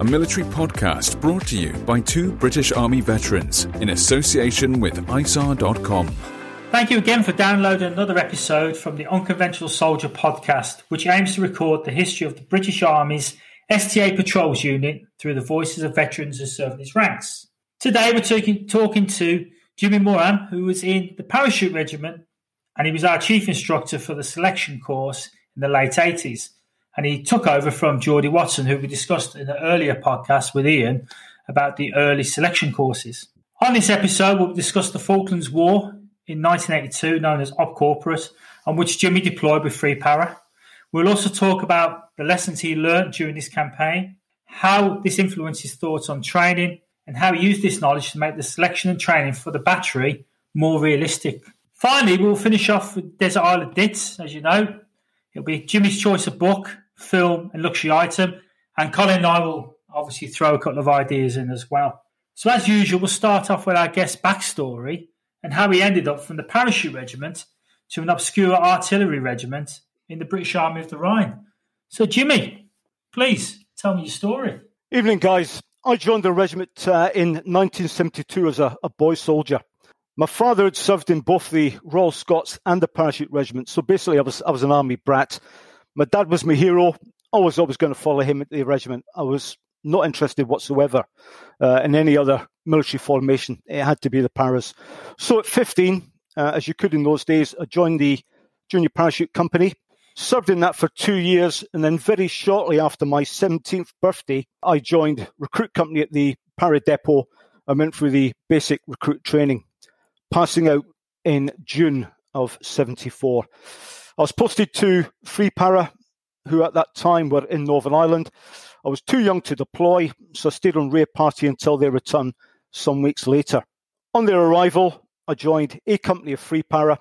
a military podcast brought to you by two British Army veterans in association with ISARR.com. Thank you again for downloading another episode from the Unconventional Soldier podcast, which aims to record the history of the British Army's STA Patrols Unit through the voices of veterans who served in its ranks. Today we're talking, talking to Jimmy Morham, who was in the Parachute Regiment, and he was our chief instructor for the selection course in the late 80s. And he took over from Geordie Watson, who we discussed in an earlier podcast with Ian about the early selection courses. On this episode, we'll discuss the Falklands War in 1982, known as Op Corporate, on which Jimmy deployed with Three Para. We'll also talk about the lessons he learned during this campaign, how this influenced his thoughts on training, and how he used this knowledge to make the selection and training for the battery more realistic. Finally, we'll finish off with Desert Island Dits, as you know. It'll be Jimmy's choice of book, film, and luxury item, and Colin and I will obviously throw a couple of ideas in as well. So, as usual, we'll start off with our guest backstory and how he ended up from the parachute regiment to an obscure artillery regiment in the British Army of the Rhine. So, Jimmy, please tell me your story. Evening, guys. I joined the regiment uh, in 1972 as a, a boy soldier. My father had served in both the Royal Scots and the Parachute Regiment, so basically I was I was an army brat. My dad was my hero. I was always going to follow him at the regiment. I was not interested whatsoever uh, in any other military formation. It had to be the Paras. So at 15, uh, as you could in those days, I joined the Junior Parachute Company, served in that for two years, and then very shortly after my 17th birthday, I joined Recruit Company at the Para Depot. I went through the basic recruit training, passing out in June of 74. I was posted to Three Para, who at that time were in Northern Ireland. I was too young to deploy, so I stayed on rear party until their return some weeks later. On their arrival, I joined A Company of Three Para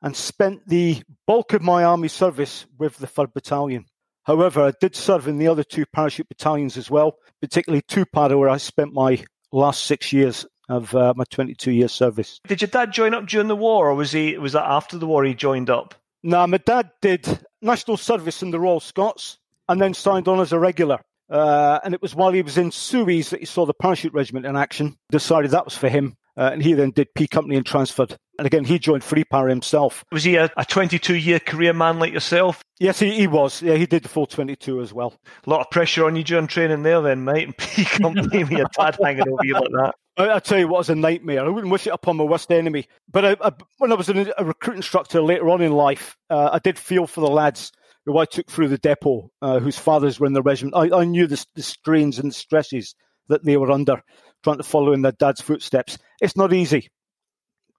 and spent the bulk of my army service with the 3rd Battalion. However, I did serve in the other two parachute battalions as well, particularly two para, where I spent my last six years of uh, my 22 year service. Did your dad join up during the war, or was he was that after the war he joined up? No, my dad did national service in the Royal Scots and then signed on as a regular. Uh, and it was while he was in Suez that he saw the parachute regiment in action, decided that was for him, uh, and he then did P Company and transferred. And again, he joined Three Para himself. Was he a, a 22 year career man like yourself? Yes, he, he was. Yeah, he did the full 22 as well. A lot of pressure on you during training there, then, mate. And P Company with your dad hanging over you like that. I, I tell you what, it was a nightmare. I wouldn't wish it upon my worst enemy. But I, I, when I was a recruit instructor later on in life, uh, I did feel for the lads who I took through the depot, uh, whose fathers were in the regiment. I, I knew the, the strains and the stresses that they were under, trying to follow in their dad's footsteps. It's not easy.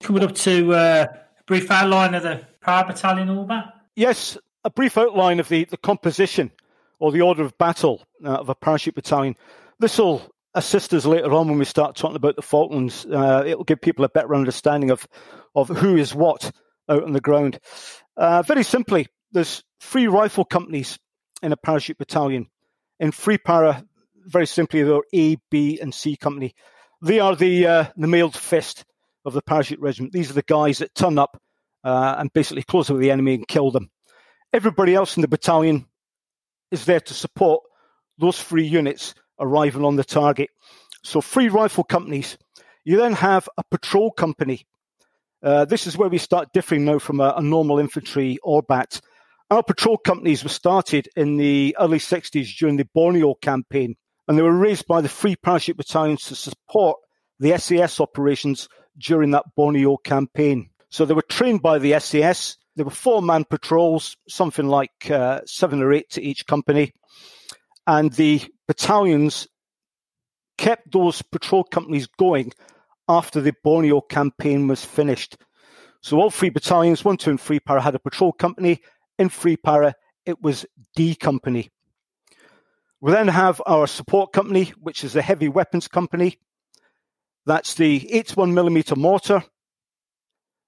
Coming up to uh, a brief outline of the Para Battalion, all that? Yes, a brief outline of the, the composition or the order of battle uh, of a parachute battalion. This will assist us later on when we start talking about the Falklands. Uh, it will give people a better understanding of, of who is what out on the ground. Uh, very simply, there's three rifle companies in a parachute battalion. In Three Para, very simply, they're A, B, and C company. They are the uh, the mailed fist of the parachute regiment. These are the guys that turn up uh, and basically close up with the enemy and kill them. Everybody else in the battalion is there to support those three units arriving on the target. So, three rifle companies. You then have a patrol company. Uh, this is where we start differing now from a, a normal infantry or BAT. Our patrol companies were started in the early 60s during the Borneo campaign, and they were raised by the Free Parachute Battalions to support the SAS operations during that Borneo campaign. So they were trained by the SAS. There were four man patrols, something like uh, seven or eight to each company. And the battalions kept those patrol companies going after the Borneo campaign was finished. So all three battalions, one, two, and three para, had a patrol company in Three Para, it was D Company. We then have our support company, which is the heavy weapons company. That's the 81mm mortar,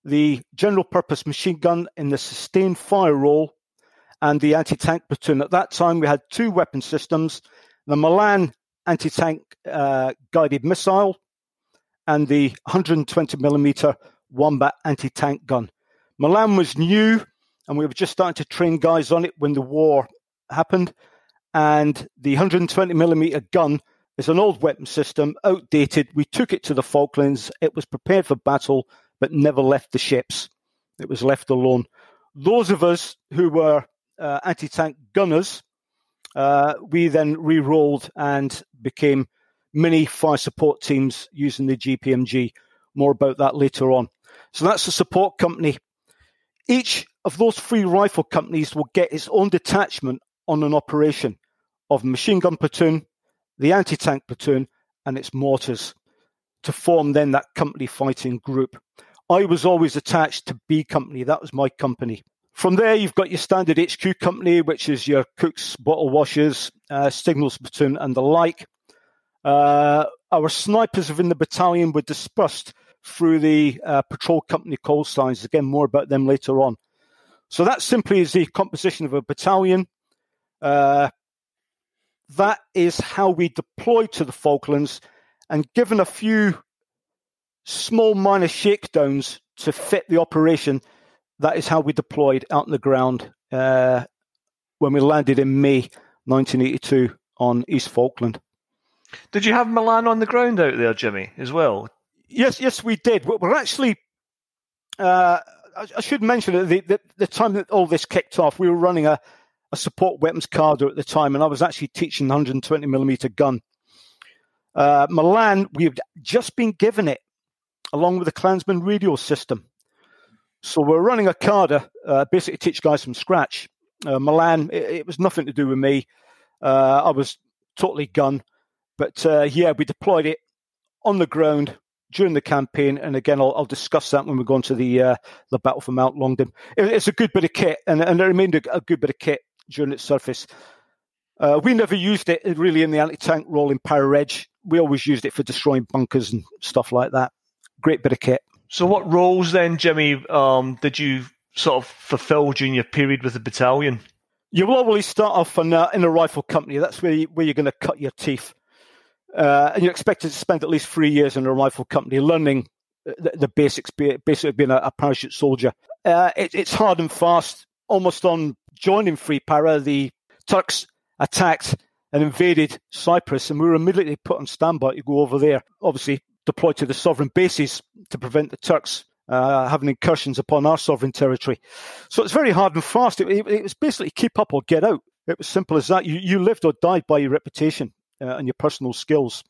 the general purpose machine gun in the sustained fire role, and the anti tank platoon. At that time, we had two weapon systems the Milan anti tank uh, guided missile and the 120mm Wombat anti tank gun. Milan was new and we were just starting to train guys on it when the war happened. And the 120 millimeter gun is an old weapon system, outdated. We took it to the Falklands. It was prepared for battle, but never left the ships. It was left alone. Those of us who were uh, anti tank gunners, uh, we then re rolled and became mini fire support teams using the GPMG. More about that later on. So that's the support company. Each of those three rifle companies will get its own detachment on an operation of machine gun platoon, the anti tank platoon, and its mortars to form then that company fighting group. I was always attached to B Company, that was my company. From there, you've got your standard HQ company, which is your cooks, bottle washers, uh, signals platoon, and the like. Uh, our snipers within the battalion were dispersed through the uh, patrol company call signs. Again, more about them later on. So that simply is the composition of a battalion. Uh, that is how we deployed to the Falklands, and given a few small minor shakedowns to fit the operation, that is how we deployed out on the ground uh, when we landed in May 1982 on East Falkland. Did you have Milan on the ground out there, Jimmy, as well? Yes, yes, we did. We're actually uh, I should mention that the, the, the, time that all this kicked off, we were running a, a support weapons cadre at the time, and I was actually teaching 120 millimeter gun. Uh, Milan, we had just been given it along with the Klansman radio system. So we're running a cadre, uh, basically teach guys from scratch. Uh, Milan, it, it, was nothing to do with me. Uh, I was totally gun. But uh, yeah, we deployed it on the ground during the campaign. And again, I'll, I'll discuss that when we go on to the uh, the battle for Mount Longdon. It, it's a good bit of kit, and, and it remained a, a good bit of kit during its surface. Uh, we never used it really in the anti-tank role in Para We always used it for destroying bunkers and stuff like that. Great bit of kit. So, what roles then, Jimmy, um, did you sort of fulfil during your period with the battalion? You will always start off in a, in a rifle company. That's where, you, where you're going to cut your teeth. Uh, and you're expected to spend at least three years in a rifle company learning the, the basics, basically being a, a parachute soldier. Uh, it, it's hard and fast. Almost on joining Three Para, the Turks attacked and invaded Cyprus, and we were immediately put on standby to go over there. Obviously, deployed to the sovereign bases to prevent the Turks uh, having incursions upon our sovereign territory. So it's very hard and fast. It, it, it, was basically keep up or get out. It was simple as that. You, you lived or died by your reputation uh, and your personal skills.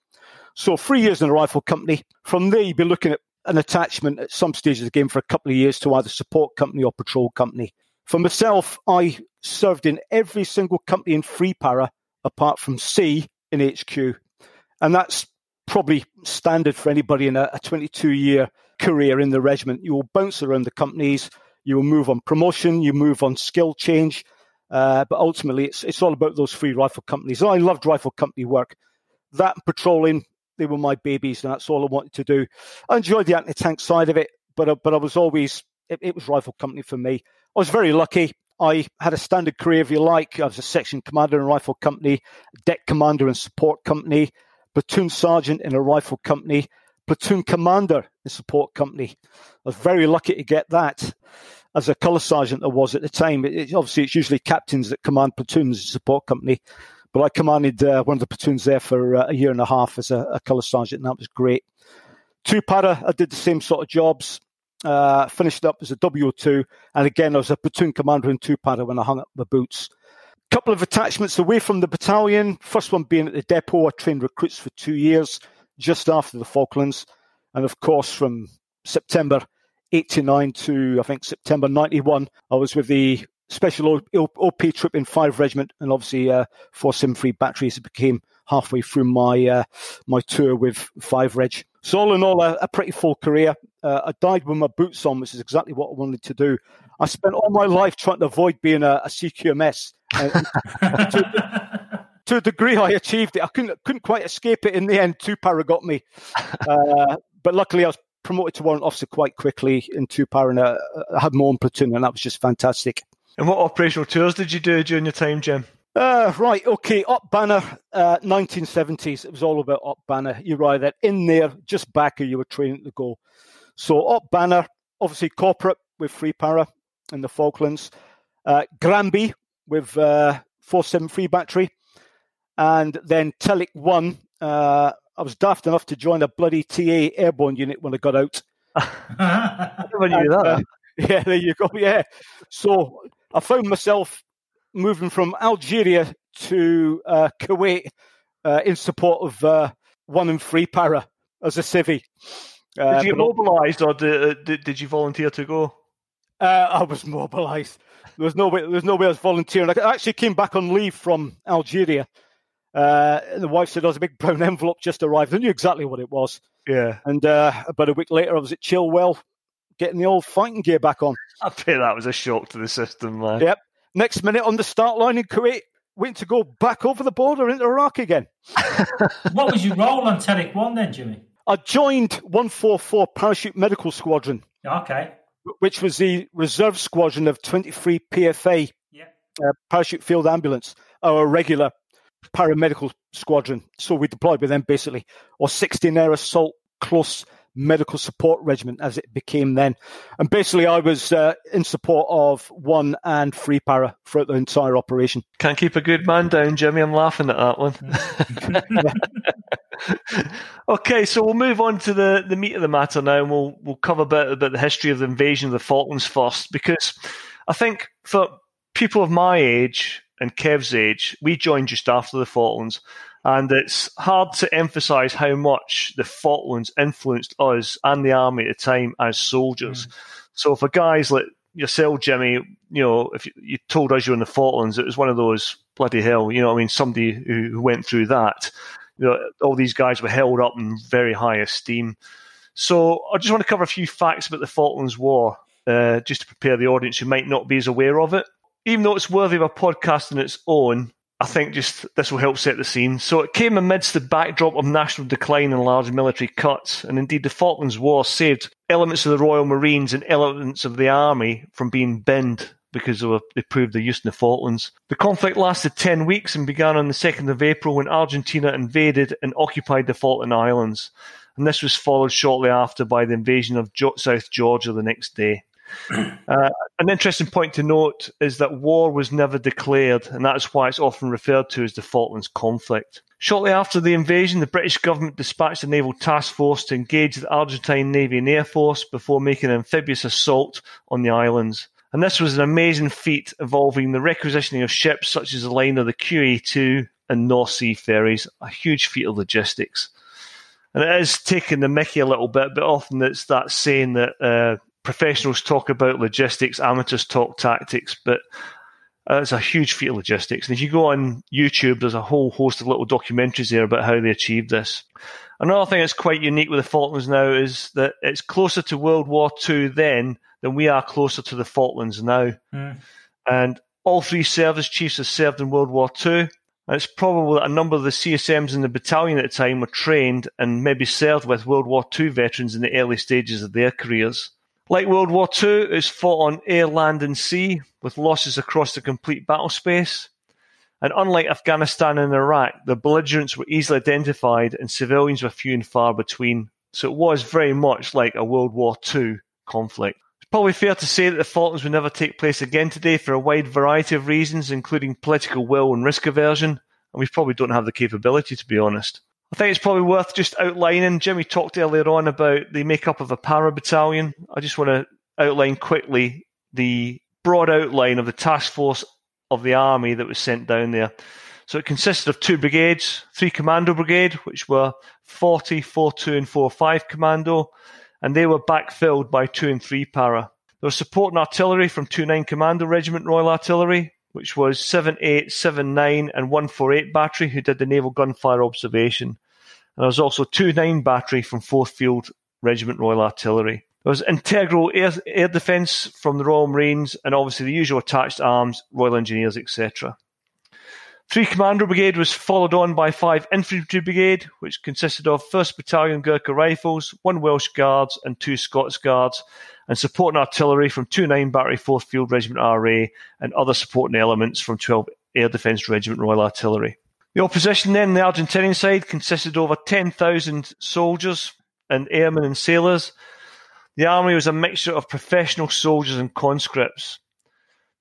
So three years in a rifle company. From there, you'd be looking at an attachment at some stage of the game for a couple of years to either support company or patrol company. For myself, I served in every single company in Three Para apart from C in HQ. And that's probably standard for anybody in a, a 22 year career in the regiment. You will bounce around the companies, you will move on promotion, you move on skill change. Uh, but ultimately, it's, it's all about those free rifle companies. And I loved rifle company work. That patrolling, they were my babies, and that's all I wanted to do. I enjoyed the anti tank side of it, but, but I was always, it, it was rifle company for me. I was very lucky. I had a standard career, if you like. I was a section commander in a rifle company, deck commander in support company, platoon sergeant in a rifle company, platoon commander in support company. I was very lucky to get that as a colour sergeant I was at the time. It, it, obviously, it's usually captains that command platoons in support company, but I commanded uh, one of the platoons there for uh, a year and a half as a, a colour sergeant, and that was great. Two para, I did the same sort of jobs. Uh, finished up as a W2, and again, I was a platoon commander in two para when I hung up my boots. Couple of attachments away from the battalion. First one being at the depot. I trained recruits for two years, just after the Falklands, and of course, from September 89 to I think September 91, I was with the Special OP Troop in 5 Regiment, and obviously uh, 473 batteries. It became halfway through my uh, my tour with 5 Reg. So all in all, a, a pretty full career. Uh, I died with my boots on, which is exactly what I wanted to do. I spent all my life trying to avoid being a, a CQMS. to, to, a degree, I achieved it. I couldn't couldn't quite escape it in the end. Two para got me, uh, but luckily I was promoted to warrant officer quite quickly in two para, and uh, I had my own platoon, and that was just fantastic. And what operational tours did you do during your time, Jim? Uh, right, okay. Op Banner, uh, 1970s. It was all about Op Banner. You're right, that in there, just back you were training to go. So Op Banner, obviously corporate with Three Para in the Falklands. Uh, Granby with uh, 473 battery. And then Telic 1. Uh, I was daft enough to join a bloody TA airborne unit when I got out. I never knew that. Uh, yeah, there you go. Yeah. So I found myself moving from Algeria to uh, Kuwait uh, in support of uh, one and three para as a civvy. Uh, did you get mobilised, or did, did, did you volunteer to go? Uh, I was mobilised. There was no way. There was no way I was volunteering. I actually came back on leave from Algeria. Uh, and the wife said, "There was a big brown envelope just arrived." I knew exactly what it was. Yeah. And about a week later, I was at Chilwell, getting the old fighting gear back on. I bet that was a shock to the system, man. Yep. Next minute on the start line in Kuwait, went to go back over the border into Iraq again. what was your role on Telic 1 then, Jimmy? I joined 144 Parachute Medical Squadron. Okay. Which was the reserve squadron of 23 PFA yeah. uh, Parachute Field Ambulance, our regular paramedical squadron. So we deployed with them basically, or 16 Air Assault Close medical support regiment as it became then. And basically, I was uh, in support of one and three para throughout the entire operation. Can't keep a good man down, Jimmy. I'm laughing at that one. okay, so we'll move on to the, the meat of the matter now, and we'll we'll cover a bit about the history of the invasion of the Falklands first, because I think for people of my age and Kev's age, we joined just after the Falklands. And it's hard to emphasize how much the Falklands influenced us and the army at the time as soldiers. Mm. So for guys like yourself, Jimmy, you know, if you told us you're in the Falklands, it was one of those bloody hell, you know, I mean, somebody who, who went through that. You know, all these guys were held up in very high esteem. So I just want to cover a few facts about the Falklands War, uh, just to prepare the audience who might not be as aware of it. Even though it's worthy of a podcast on its own, I think just this will help set the scene. So it came amidst the backdrop of national decline and large military cuts, and indeed the Falklands War saved elements of the Royal Marines and elements of the army from being binned because of, they proved their use in the Falklands. The conflict lasted 10 weeks and began on the 2nd of April when Argentina invaded and occupied the Falkland Islands. And this was followed shortly after by the invasion of South Georgia the next day. Uh, an interesting point to note is that war was never declared, and that's why it's often referred to as the Falklands conflict. Shortly after the invasion, the British government dispatched a naval task force to engage the Argentine Navy and Air Force before making an amphibious assault on the islands. And this was an amazing feat involving the requisitioning of ships such as the liner, the QE2 and North Sea ferries, a huge feat of logistics. And it is taking the mickey a little bit, but often it's that saying that uh, professionals talk about logistics, amateurs talk tactics, but uh, it's a huge feat of logistics. And if you go on YouTube, there's a whole host of little documentaries there about how they achieved this. Another thing that's quite unique with the Falklands now is that it's closer to World War II then than we are closer to the Falklands now. Mm. And all three service chiefs have served in World War II. And it's probable that a number of the CSMs in the battalion at the time were trained and maybe served with World War II veterans in the early stages of their careers. Like World War II, it was fought on air, land, and sea, with losses across the complete battle space. And unlike Afghanistan and Iraq, the belligerents were easily identified and civilians were few and far between. So it was very much like a World War II conflict. It's probably fair to say that the Falklands will never take place again today for a wide variety of reasons, including political will and risk aversion, and we probably don't have the capability, to be honest. I think it's probably worth just outlining. Jimmy talked earlier on about the makeup of a para battalion. I just want to outline quickly the broad outline of the task force of the army that was sent down there. So it consisted of two brigades, three commando brigade, which were 40, 4-2 and 4-5 commando, and they were backfilled by 2 and 3 para. There was support and artillery from 2-9 Commando Regiment Royal Artillery, which was 7-8, 7-9 and 148 battery who did the naval gunfire observation. And there was also 2-9 battery from 4th Field Regiment Royal Artillery. There was integral air, air defence from the Royal Marines and obviously the usual attached arms, Royal Engineers, etc. Three Commando Brigade was followed on by five Infantry Brigade, which consisted of 1st Battalion Gurkha Rifles, one Welsh Guards, and two Scots Guards, and supporting artillery from 2 9 Battery 4th Field Regiment RA and other supporting elements from 12 Air Defence Regiment Royal Artillery. The opposition then, the Argentinian side, consisted of over 10,000 soldiers and airmen and sailors, the army was a mixture of professional soldiers and conscripts.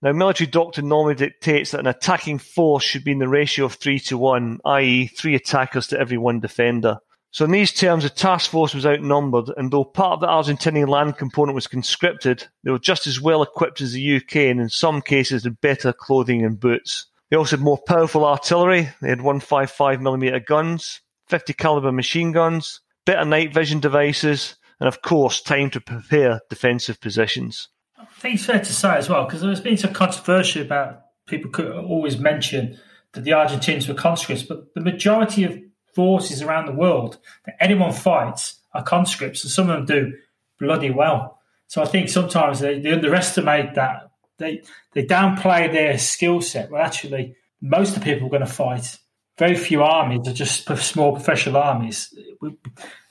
Now, military doctrine normally dictates that an attacking force should be in the ratio of three to one, i.e., three attackers to every one defender. So, in these terms, the task force was outnumbered, and though part of the Argentinian land component was conscripted, they were just as well equipped as the UK, and in some cases had better clothing and boots. They also had more powerful artillery. They had 155mm guns, 50 caliber machine guns, better night vision devices, and of course, time to prepare defensive positions. I think it's fair to say as well, because there's been some controversy about people could always mention that the Argentines were conscripts, but the majority of forces around the world that anyone fights are conscripts, and some of them do bloody well. So I think sometimes they, they underestimate that. They they downplay their skill set. Well, actually, most of the people are going to fight very few armies are just small professional armies. Uh,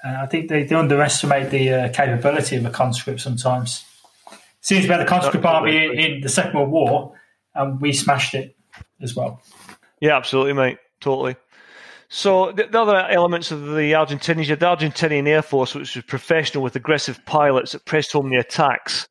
I think they, they underestimate the uh, capability of a conscript sometimes. Seems we had a conscript army in, in, the Second World War, and we smashed it as well. Yeah, absolutely, mate. Totally. So the, the other elements of the Argentinians, the Argentinian Air Force, which was professional with aggressive pilots that pressed home the attacks,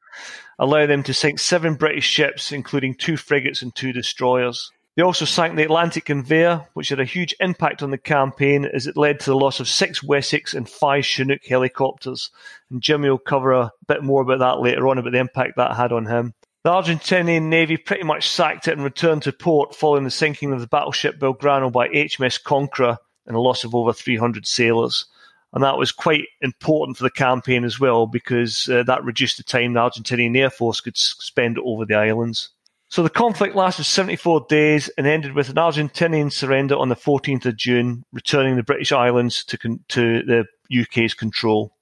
allowed them to sink seven British ships, including two frigates and two destroyers. They also sank the Atlantic Conveyor, which had a huge impact on the campaign as it led to the loss of six Wessex and five Chinook helicopters. And Jimmy will cover a bit more about that later on, about the impact that had on him. The Argentinian Navy pretty much sacked it and returned to port following the sinking of the battleship Belgrano by HMS Conqueror and a loss of over 300 sailors. And that was quite important for the campaign as well because uh, that reduced the time the Argentinian Air Force could spend over the islands. So the conflict lasted 74 days and ended with an Argentinian surrender on the 14th of June, returning the British islands to, to the UK's control.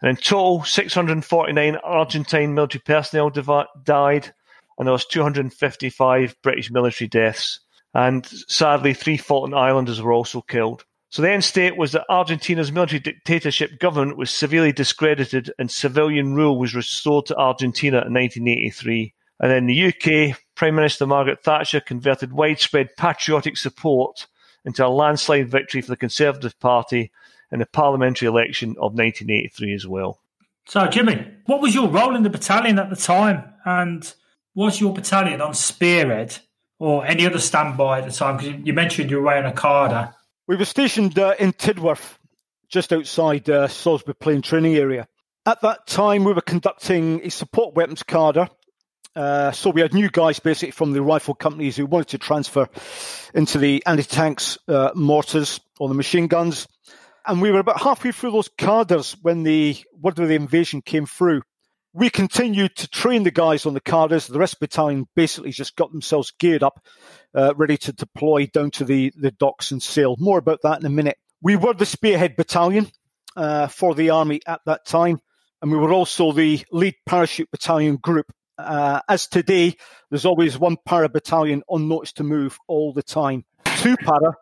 And in total, 649 Argentine military personnel died, and there was 255 British military deaths. And sadly, three Falkland Islanders were also killed. So the end state was that Argentina's military dictatorship government was severely discredited and civilian rule was restored to Argentina in 1983. And in the UK, Prime Minister Margaret Thatcher converted widespread patriotic support into a landslide victory for the Conservative Party in the parliamentary election of 1983 as well. So, Jimmy, what was your role in the battalion at the time? And was your battalion on Spearhead or any other standby at the time? Because you mentioned you were away on a cadre. We were stationed uh, in Tidworth, just outside uh, Salisbury Plain training area. At that time, we were conducting a support weapons cadre uh, so we had new guys basically from the rifle companies who wanted to transfer into the anti-tanks uh, mortars or the machine guns. And we were about halfway through those cadres when the word of the invasion came through. we continued to train the guys on the cadres. The rest of the battalion basically just got themselves geared up, uh, ready to deploy down to the, the docks and sail. More about that in a minute. We were the spearhead battalion uh, for the army at that time, and we were also the lead parachute battalion group. Uh, as today, there's always one para battalion on notice to move all the time. Two para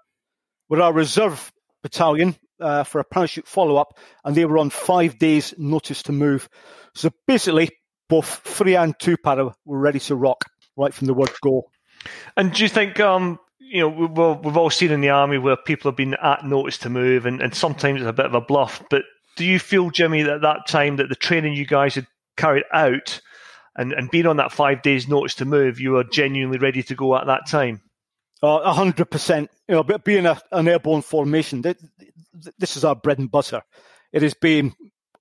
were our reserve battalion uh, for a parachute follow up, and they were on five days' notice to move. So basically, both three and two para were ready to rock right from the word go. And do you think, um, you know, we've, we've all seen in the army where people have been at notice to move, and, and sometimes it's a bit of a bluff. But do you feel, Jimmy, that at that time that the training you guys had carried out and, and being on that five days' notice to move, you were genuinely ready to go at that time? A hundred percent. You know, being a, an airborne formation, this is our bread and butter. It is being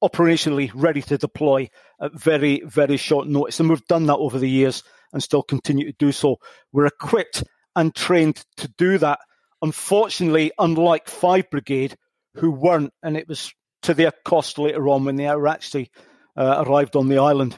operationally ready to deploy at very, very short notice. And we've done that over the years and still continue to do so. We're equipped and trained to do that. Unfortunately, unlike 5 Brigade, who weren't, and it was to their cost later on when they were actually uh, arrived on the island.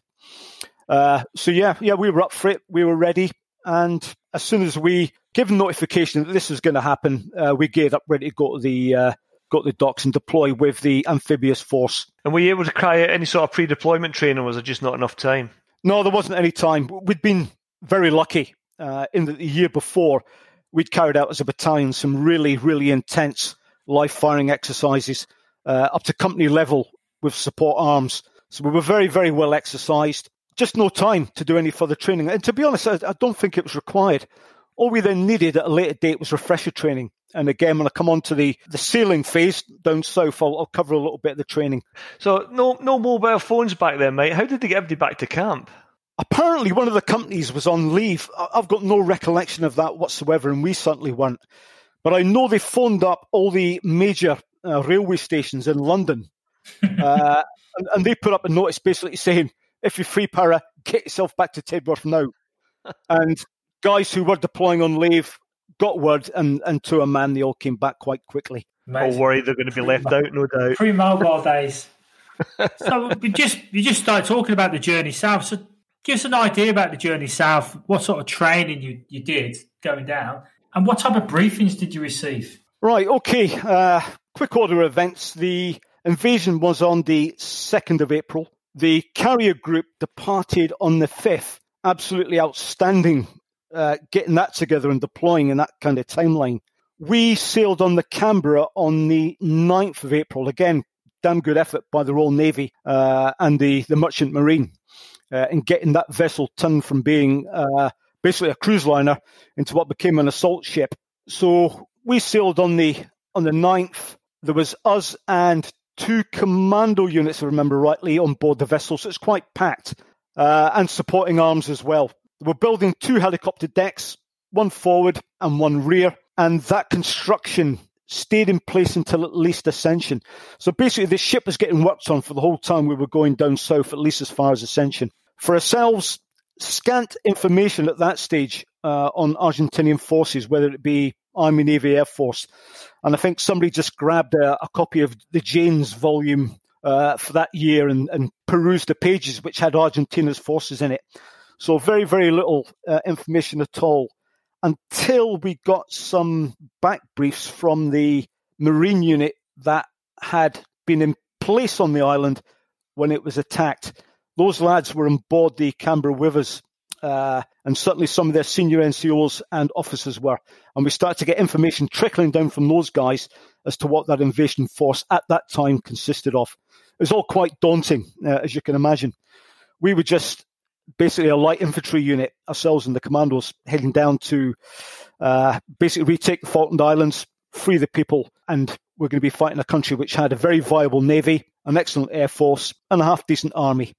Uh, so yeah, yeah, we were up for it. We were ready, and as soon as we given notification that this was going to happen, uh, we geared up ready to go to the uh, go to the docks and deploy with the amphibious force. And were you able to carry out any sort of pre-deployment training? Was there just not enough time? No, there wasn't any time. We'd been very lucky uh, in the year before. We'd carried out as a battalion some really, really intense live firing exercises uh, up to company level with support arms. So we were very, very well exercised. Just no time to do any further training. And to be honest, I, I don't think it was required. All we then needed at a later date was refresher training. And again, when I come on to the, the sailing phase down south, I'll, I'll cover a little bit of the training. So, no no mobile phones back then, mate. How did they get everybody back to camp? Apparently, one of the companies was on leave. I've got no recollection of that whatsoever, and we certainly weren't. But I know they phoned up all the major uh, railway stations in London, uh, and, and, they put up a notice basically saying, "If you're three para, get yourself back to Tidworth now." and guys who were deploying on leave got word, and, and to a man, they all came back quite quickly. Amazing. All worried they're going to be left out, no doubt. Pre mobile days. so we just you just started talking about the journey south. So give us an idea about the journey south. What sort of training you, you did going down, and what type of briefings did you receive? Right. Okay. Uh, quick order of events. The invasion was on the second of April. The carrier group departed on the fifth. Absolutely outstanding uh, getting that together and deploying in that kind of timeline. We sailed on the Canberra on the 9th of April. Again, damn good effort by the Royal Navy uh, and the, the Merchant Marine uh, in getting that vessel turned from being uh, basically a cruise liner into what became an assault ship. So we sailed on the on the 9th. There was us and two commando units, if I remember rightly, on board the vessel. So it's quite packed. Uh, and supporting arms as well. We're building two helicopter decks, one forward and one rear, and that construction stayed in place until at least Ascension. So basically, the ship was getting worked on for the whole time we were going down south, at least as far as Ascension. For ourselves, scant information at that stage uh, on Argentinian forces, whether it be Army, Navy, Air Force. And I think somebody just grabbed a, a copy of the Jane's volume uh, for that year and, and perused the pages which had Argentina's forces in it. So very, very little uh, information at all until we got some back briefs from the Marine unit that had been in place on the island when it was attacked. Those lads were on board the Canberra Wivers, uh, and certainly some of their senior NCOs and officers were. And we started to get information trickling down from those guys as to what that invasion force at that time consisted of. It was all quite daunting, uh, as you can imagine. We were just basically a light infantry unit, ourselves and the commandos, heading down to uh, basically retake the Falkland Islands, free the people, and we're going to be fighting a country which had a very viable navy, an excellent air force, and a half decent army.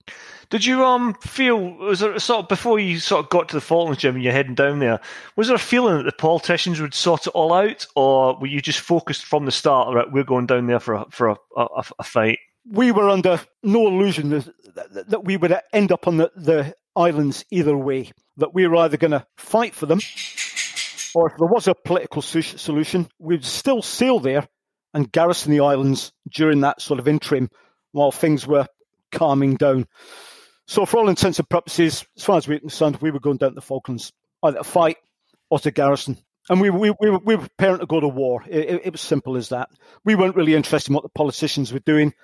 Did you um feel was there sort of before you sort of got to the Falklands, Jim, and you're heading down there? Was there a feeling that the politicians would sort it all out, or were you just focused from the start? Right, we're going down there for a, for a, a, a fight we were under no illusion that, that we would end up on the, the islands either way, that we were either going to fight for them, or if there was a political solution, we'd still sail there and garrison the islands during that sort of interim while things were calming down. So, for all intents and purposes, as far as we were concerned, we were going down to the Falklands, either to fight or to garrison. And we, we, we, were, we were preparing to go to war. It, it, was simple as that. We weren't really interested in what the politicians were doing.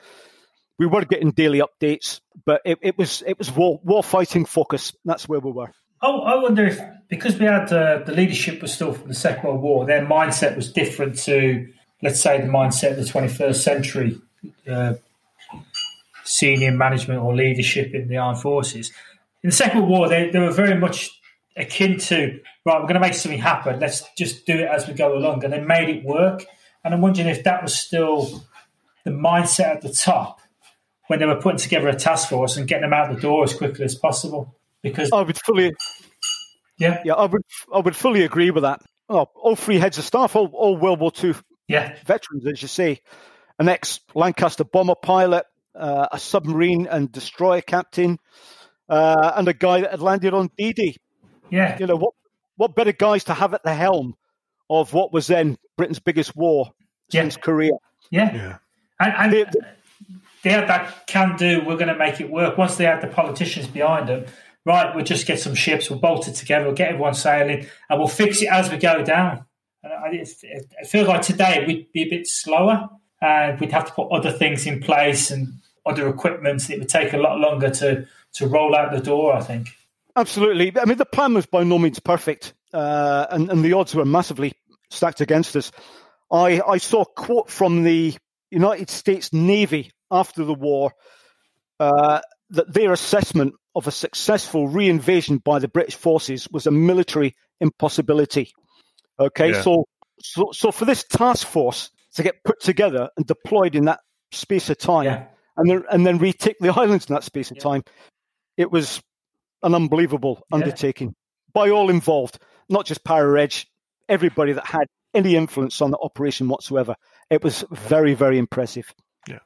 We were getting daily updates, but it, it was it was war, war fighting focus. That's where we were. Oh, I wonder if because we had uh, the leadership was still from the Second World War, their mindset was different to, let's say, the mindset of the 21st century uh, senior management or leadership in the armed forces. In the Second World War, they, they were very much akin to right. We're going to make something happen. Let's just do it as we go along, and they made it work. And I'm wondering if that was still the mindset at the top when they were putting together a task force and getting them out the door as quickly as possible. Because I would fully, yeah, yeah, I would, I would fully agree with that. Oh, all three heads of staff, all, all World War II yeah. veterans, as you say, an ex Lancaster bomber pilot, uh, a submarine and destroyer captain, uh, and a guy that had landed on D-Day. Yeah, you know what? What better guys to have at the helm of what was then Britain's biggest war yeah. since Korea? Yeah, yeah. And, and they, they had that can do. We're going to make it work. Once they had the politicians behind them, right? We'll just get some ships. We'll bolt it together. We'll get everyone sailing, and we'll fix it as we go down. And it, feels like today we'd be a bit slower, and we'd have to put other things in place and other equipment. It would take a lot longer to to roll out the door. I think. Absolutely. I mean, the plan was by no means perfect, uh, and, and the odds were massively stacked against us. I, I saw a quote from the United States Navy after the war uh, that their assessment of a successful reinvasion by the British forces was a military impossibility. Okay, yeah. so, so so for this task force to get put together and deployed in that space of time, yeah. and then and then retake the islands in that space of yeah. time, it was an unbelievable undertaking by all involved, not just Para Reg, everybody that had any influence on the operation whatsoever. It was very, very impressive. Yeah.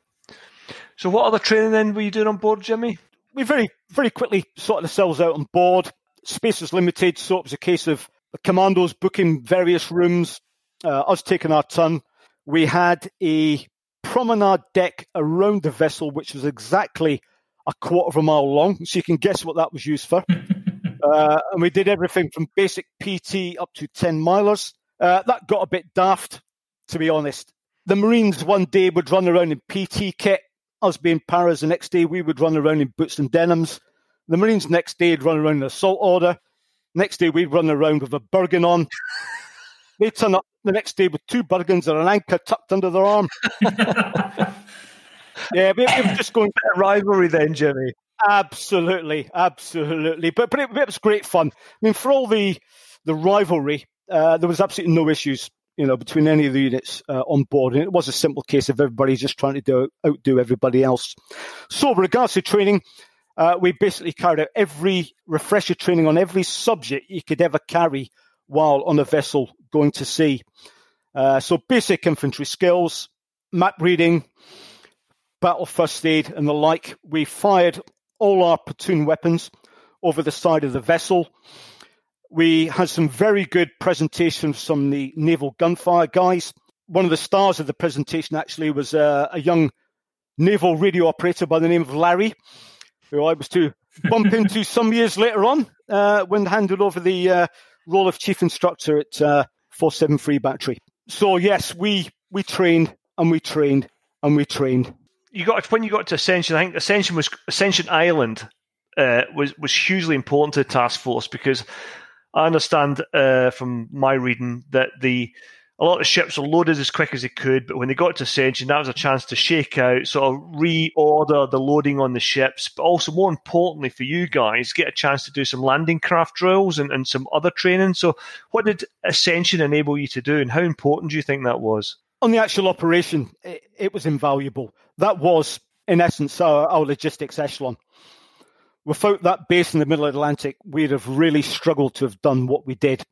So, what other training then were you doing on board, Jimmy? We very, very quickly sorted ourselves out on board. Space was limited, so it was a case of the commandos booking various rooms, uh, us taking our turn. We had a promenade deck around the vessel, which was exactly a quarter of a mile long. So you can guess what that was used for. uh, and we did everything from basic PT up to 10 milers. Uh, that got a bit daft, to be honest. The Marines one day would run around in PT kit. Us being paras, the next day we would run around in boots and denims. The Marines next day would run around in assault order. Next day we'd run around with a Bergen on. they turn up the next day with two Bergens and an anchor tucked under their arm. yeah, we, we were just going a rivalry then, Jimmy. Absolutely, absolutely. But but it, it, was great fun. I mean, for all the the rivalry, uh, there was absolutely no issues, you know, between any of the units uh, on board, and it was a simple case of everybody just trying to do, outdo everybody else. So, with regards to training, uh, we basically carried out every refresher training on every subject you could ever carry while on a vessel going to sea. Uh, so, basic infantry skills, map reading, battle first aid, and the like. We fired all our platoon weapons over the side of the vessel. We had some very good presentations from the naval gunfire guys. One of the stars of the presentation actually was uh, a young naval radio operator by the name of Larry, who I was to bump into some years later on uh, when handed over the uh, role of chief instructor at uh, 473 Battery. So yes, we we trained and we trained and we trained you got when you got to Ascension. I think Ascension was Ascension Island uh, was was hugely important to the task force because I understand uh, from my reading that the a lot of ships were loaded as quick as they could, but when they got to Ascension, that was a chance to shake out, sort of reorder the loading on the ships, but also more importantly for you guys, get a chance to do some landing craft drills and, and some other training. So, what did Ascension enable you to do, and how important do you think that was? On the actual operation, it, it was invaluable that was, in essence, our, our logistics echelon. Without that base in the Middle of Atlantic, we'd have really struggled to have done what we did.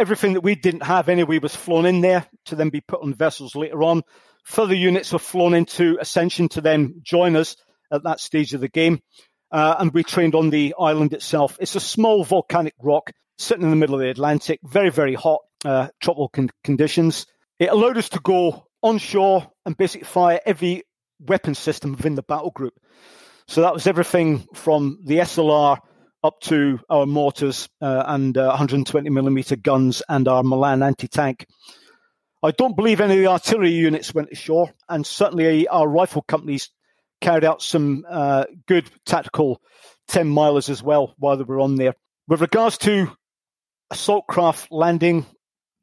Everything that we didn't have anyway was flown in there to then be put on vessels later on. Further units were flown into Ascension to then join us at that stage of the game. Uh, and we trained on the island itself. It's a small volcanic rock sitting in the middle of the Atlantic, very, very hot uh, tropical con- conditions. It allowed us to go onshore and basically fire every weapon system within the battle group. So that was everything from the SLR up to our mortars uh, and uh, 120 millimeter guns and our Milan anti-tank. I don't believe any of the artillery units went ashore, and certainly our rifle companies carried out some uh, good tactical 10 milers as well while they were on there. With regards to assault craft landing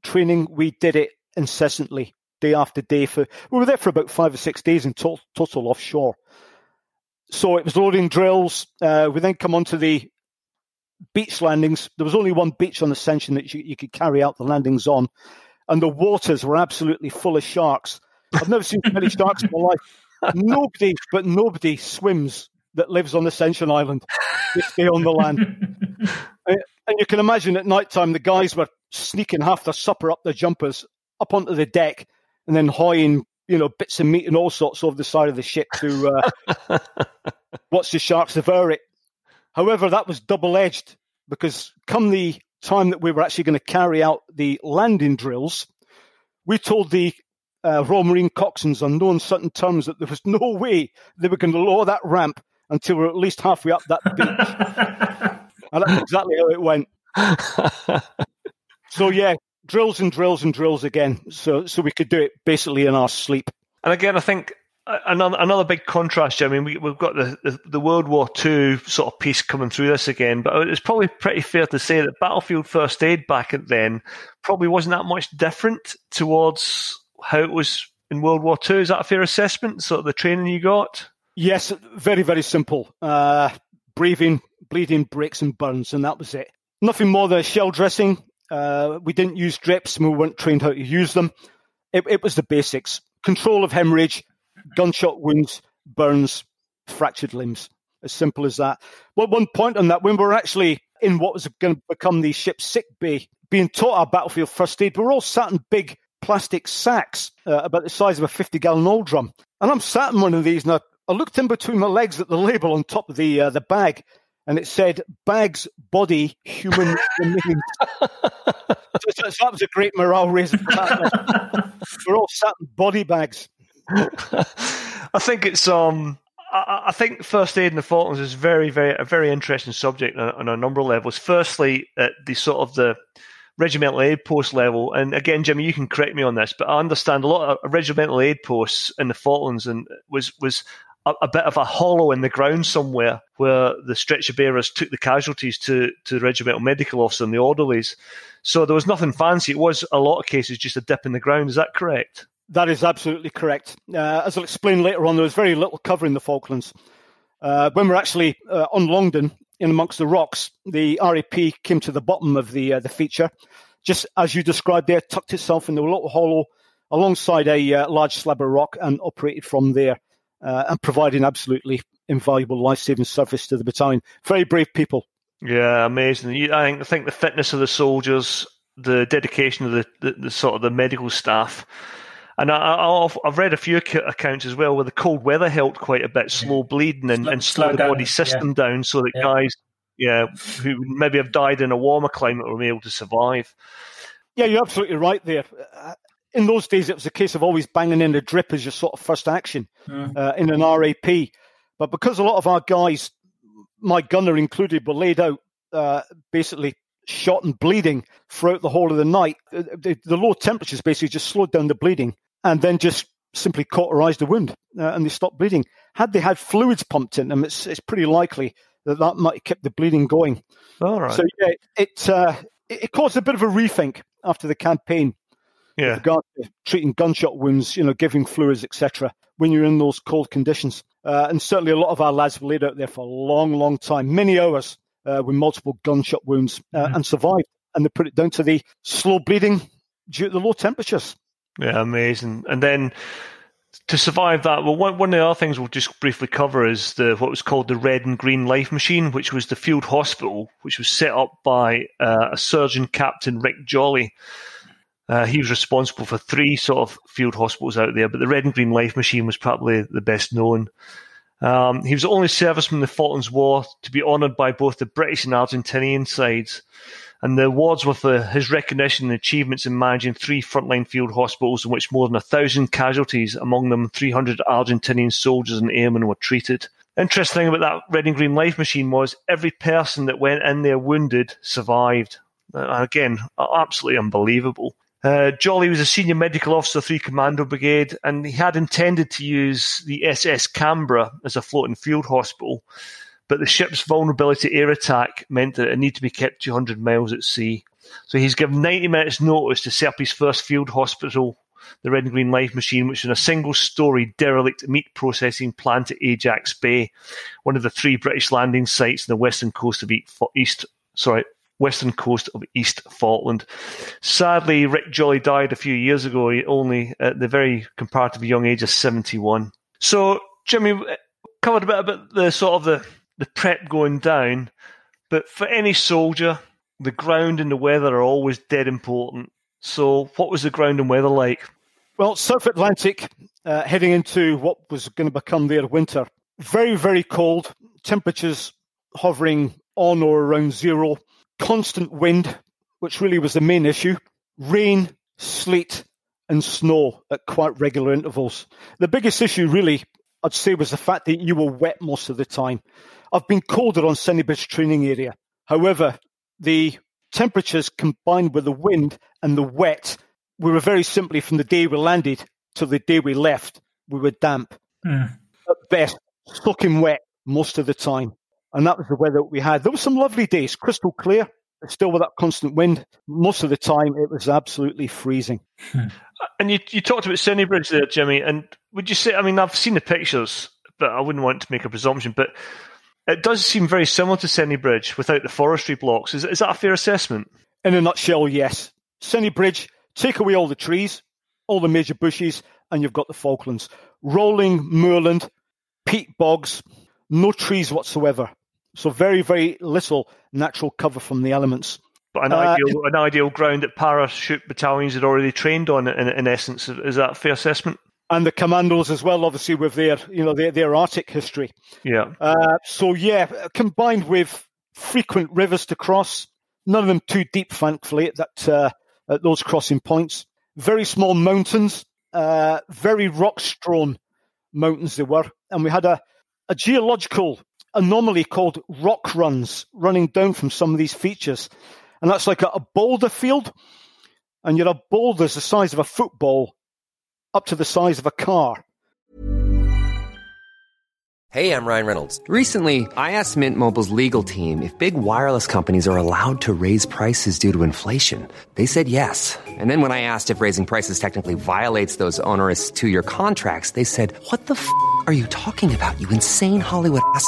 training, we did it incessantly, day after day. For we were there for about five or six days in total, total offshore. So it was loading drills. Uh, we then come on to the beach landings. There was only one beach on Ascension that you, you could carry out the landings on, and the waters were absolutely full of sharks. I've never seen so many sharks in my life. Nobody, but nobody swims that lives on Ascension Island. They stay on the land. and you can imagine at night time the guys were sneaking half their supper up their jumpers up onto the deck and then hoying you know bits of meat and all sorts over the side of the ship to uh, watch the sharks devour it. However, that was double edged because come the time that we were actually going to carry out the landing drills, we told the uh, Royal Marine coxswains on no uncertain terms that there was no way they were going to lower that ramp until we we're at least halfway up that beach. and that's exactly how it went. so yeah, drills and drills and drills again. So so we could do it basically in our sleep. And again, I think another another big contrast. I mean, we, we've got the, the, the World War II sort of piece coming through this again, but it's probably pretty fair to say that battlefield first aid back then probably wasn't that much different towards how it was in World War II. Is that a fair assessment? Sort of the training you got. Yes, very very simple. Uh, breathing, bleeding, breaks, and burns, and that was it. Nothing more than shell dressing. Uh, we didn't use drips, and we weren't trained how to use them. It, it was the basics: control of hemorrhage, gunshot wounds, burns, fractured limbs. As simple as that. Well, one point on that: when we were actually in what was going to become the ship's sick bay, being taught our battlefield first aid, we were all sat in big plastic sacks uh, about the size of a 50 gallon oil drum. And I'm sat in one of these and I, I looked in between my legs at the label on top of the uh, the bag and it said bags, body, human remains. so, so, that was a great morale raiser for that. We're all sat in body bags. I think it's um I, think first aid in the Falklands is very, very a very interesting subject on, on a number of levels. Firstly, at the sort of the regimental aid post level, and again, Jimmy, you can correct me on this, but I understand a lot of regimental aid posts in the Falklands and was was a, a, bit of a hollow in the ground somewhere where the stretcher bearers took the casualties to, to the regimental medical officer and the orderlies. So there was nothing fancy. It was a lot of cases just a dip in the ground. Is that correct? That is absolutely correct. Uh, as I'll explain later on, there was very little cover in the Falklands. Uh, when we're actually uh, on Longdon, in amongst the rocks, the RAP came to the bottom of the uh, the feature, just as you described there, tucked itself in the little hollow alongside a uh, large slab of rock and operated from there uh, and providing absolutely invaluable life saving service to the battalion. Very brave people. Yeah, amazing. I think, I think the fitness of the soldiers, the dedication of the, the, the sort of the medical staff. And I, have read a few accounts as well where the cold weather helped quite a bit, slow bleeding and, slow, and slow, slow the body system yeah. down so that yeah. guys yeah, who maybe have died in a warmer climate were able to survive. Yeah, you're absolutely right there in those days, it was a case of always banging in a drip as your sort of first action mm. uh, in an RAP. But because a lot of our guys, my gunner included, were laid out uh, basically shot and bleeding throughout the whole of the night, uh, the, the, low temperatures basically just slowed down the bleeding and then just simply cauterized the wound uh, and they stopped bleeding. Had they had fluids pumped in them, it's, it's pretty likely that that might have kept the bleeding going. All right. So yeah, it, uh, it, it caused a bit of a rethink after the campaign yeah. with regard to treating gunshot wounds, you know, giving fluids, etc. When you're in those cold conditions, uh, and certainly a lot of our lads were laid out there for a long, long time, many hours uh, with multiple gunshot wounds, uh, mm-hmm. and survived. And they put it down to the slow bleeding due to the low temperatures. Yeah, amazing. And then to survive that, well, one, one of the other things we'll just briefly cover is the what was called the Red and Green Life Machine, which was the field hospital, which was set up by uh, a surgeon captain Rick Jolly. Uh, he was responsible for three sort of field hospitals out there, but the Red and Green Life Machine was probably the best known. Um, he was the only serviceman in the Falklands War to be honoured by both the British and Argentinian sides. And the awards were for his recognition and achievements in managing three frontline field hospitals in which more than a thousand casualties, among them 300 Argentinian soldiers and airmen, were treated. Interesting thing about that red and green life machine was every person that went in there wounded survived. Uh, again, absolutely unbelievable. Uh, Jolly was a senior medical officer, 3 Commando Brigade, and he had intended to use the SS Canberra as a floating field hospital, but the ship's vulnerability air attack meant that it needed to be kept 200 miles at sea. So he's given 90 minutes notice to set up his first field hospital, the Red and Green Life Machine, which is a single story derelict meat processing plant at Ajax Bay, one of the three British landing sites on the western coast of East, sorry, western coast of East Falkland. Sadly, Rick Jolly died a few years ago, only at the very comparatively young age of 71. So, Jimmy, eh, covered a bit about the sort of the, the prep going down, but for any soldier, the ground and the weather are always dead important. So, what was the ground and weather like? Well, South Atlantic, uh, heading into what was going to become their winter, very, very cold, temperatures hovering on or around zero, constant wind, which really was the main issue, rain, sleet, and snow at quite regular intervals. The biggest issue, really, I'd say, was the fact that you were wet most of the time. I've been colder on Sennybridge training area. However, the temperatures combined with the wind and the wet, we were very simply from the day we landed to the day we left, we were damp. Mm. At best, soaking wet most of the time. And that was the weather we had. There were some lovely days, crystal clear, still with that constant wind. Most of the time, it was absolutely freezing. Hmm. And you, you talked about Sennybridge there, Jimmy. And would you say, I mean, I've seen the pictures, but I wouldn't want to make a presumption, but it does seem very similar to Sennybridge without the forestry blocks. Is, is that a fair assessment? In a nutshell, yes. Sennybridge, take away all the trees, all the major bushes, and you've got the Falklands. Rolling moorland, peat bogs, no trees whatsoever. So very, very little natural cover from the elements. But an, uh, ideal, an ideal ground that parachute battalions had already trained on, in, in essence. Is that a fair assessment? and the commandos as well, obviously with their you know their, their Arctic history. Yeah. Uh, so yeah, combined with frequent rivers to cross, none of them too deep, thankfully, at that uh, at those crossing points. Very small mountains, uh, very rock strewn mountains they were, and we had a, a geological anomaly called rock runs running down from some of these features, and that's like a, a boulder field, and you have boulders the size of a football up to the size of a car. Hey, I'm Ryan Reynolds. Recently, I asked Mint Mobile's legal team if big wireless companies are allowed to raise prices due to inflation. They said yes. And then when I asked if raising prices technically violates those onerous two year contracts, they said, What the f are you talking about, you insane Hollywood ass?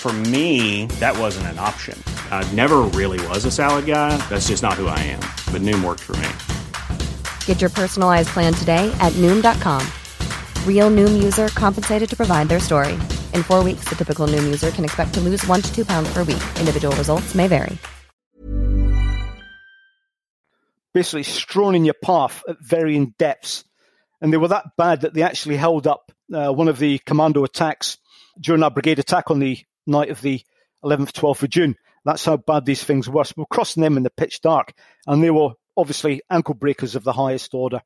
For me, that wasn't an option. I never really was a salad guy. That's just not who I am. But Noom worked for me. Get your personalized plan today at Noom.com. Real Noom user compensated to provide their story. In four weeks, the typical Noom user can expect to lose one to two pounds per week. Individual results may vary. Basically, strewn in your path at varying depths. And they were that bad that they actually held up uh, one of the commando attacks during our brigade attack on the night of the 11th, 12th of June. That's how bad these things were. So we're crossing them in the pitch dark, and they were obviously ankle breakers of the highest order.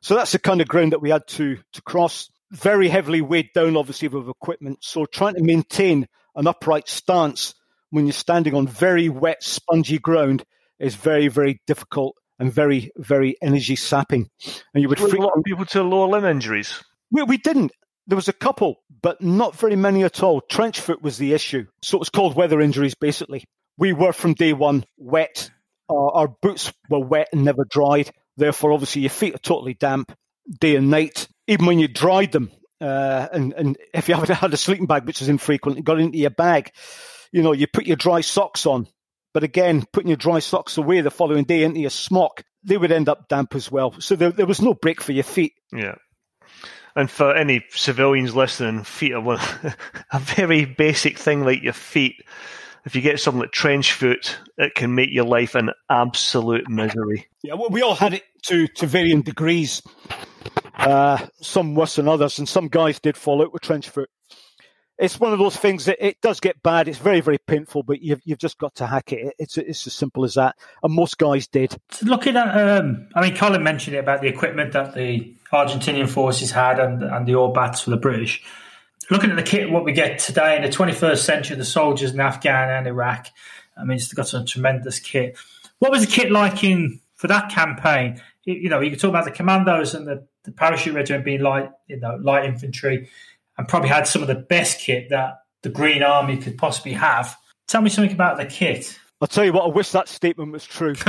So that's the kind of ground that we had to to cross. Very heavily weighed down, obviously, with equipment. So trying to maintain an upright stance when you're standing on very wet, spongy ground is very, very difficult and very, very energy sapping. And you would freak- a lot of people to lower limb injuries. We, we didn't. There was a couple, but not very many at all. Trench foot was the issue. So it was called weather injuries, basically. We were from day one wet. Our boots were wet and never dried. Therefore, obviously, your feet are totally damp day and night. Even when you dried them, uh, and, and if you haven't had a sleeping bag, which is infrequent, got into your bag, you know, you put your dry socks on. But again, putting your dry socks away the following day into your smock, they would end up damp as well. So there, there was no break for your feet. Yeah. And for any civilians listening, feet are one, a very basic thing like your feet. if you get something like trench foot, it can make your life an absolute misery. Yeah, well, we all had it to, to varying degrees. Uh, some worse than others, and some guys did fall out with trench foot. It's one of those things that it does get bad. It's very, very painful, but you've you've just got to hack it. It's it's as simple as that, and most guys did. Looking at, um, I mean, Colin mentioned it about the equipment that the Argentinian forces had and and the All-Bats for the British. Looking at the kit, what we get today in the 21st century, the soldiers in Afghan and Iraq. I mean, it's got some tremendous kit. What was the kit like in for that campaign? You know, you can talk about the commandos and the, the parachute regiment being light, you know, light infantry, and probably had some of the best kit that the Green Army could possibly have. Tell me something about the kit. I'll tell you what. I wish that statement was true.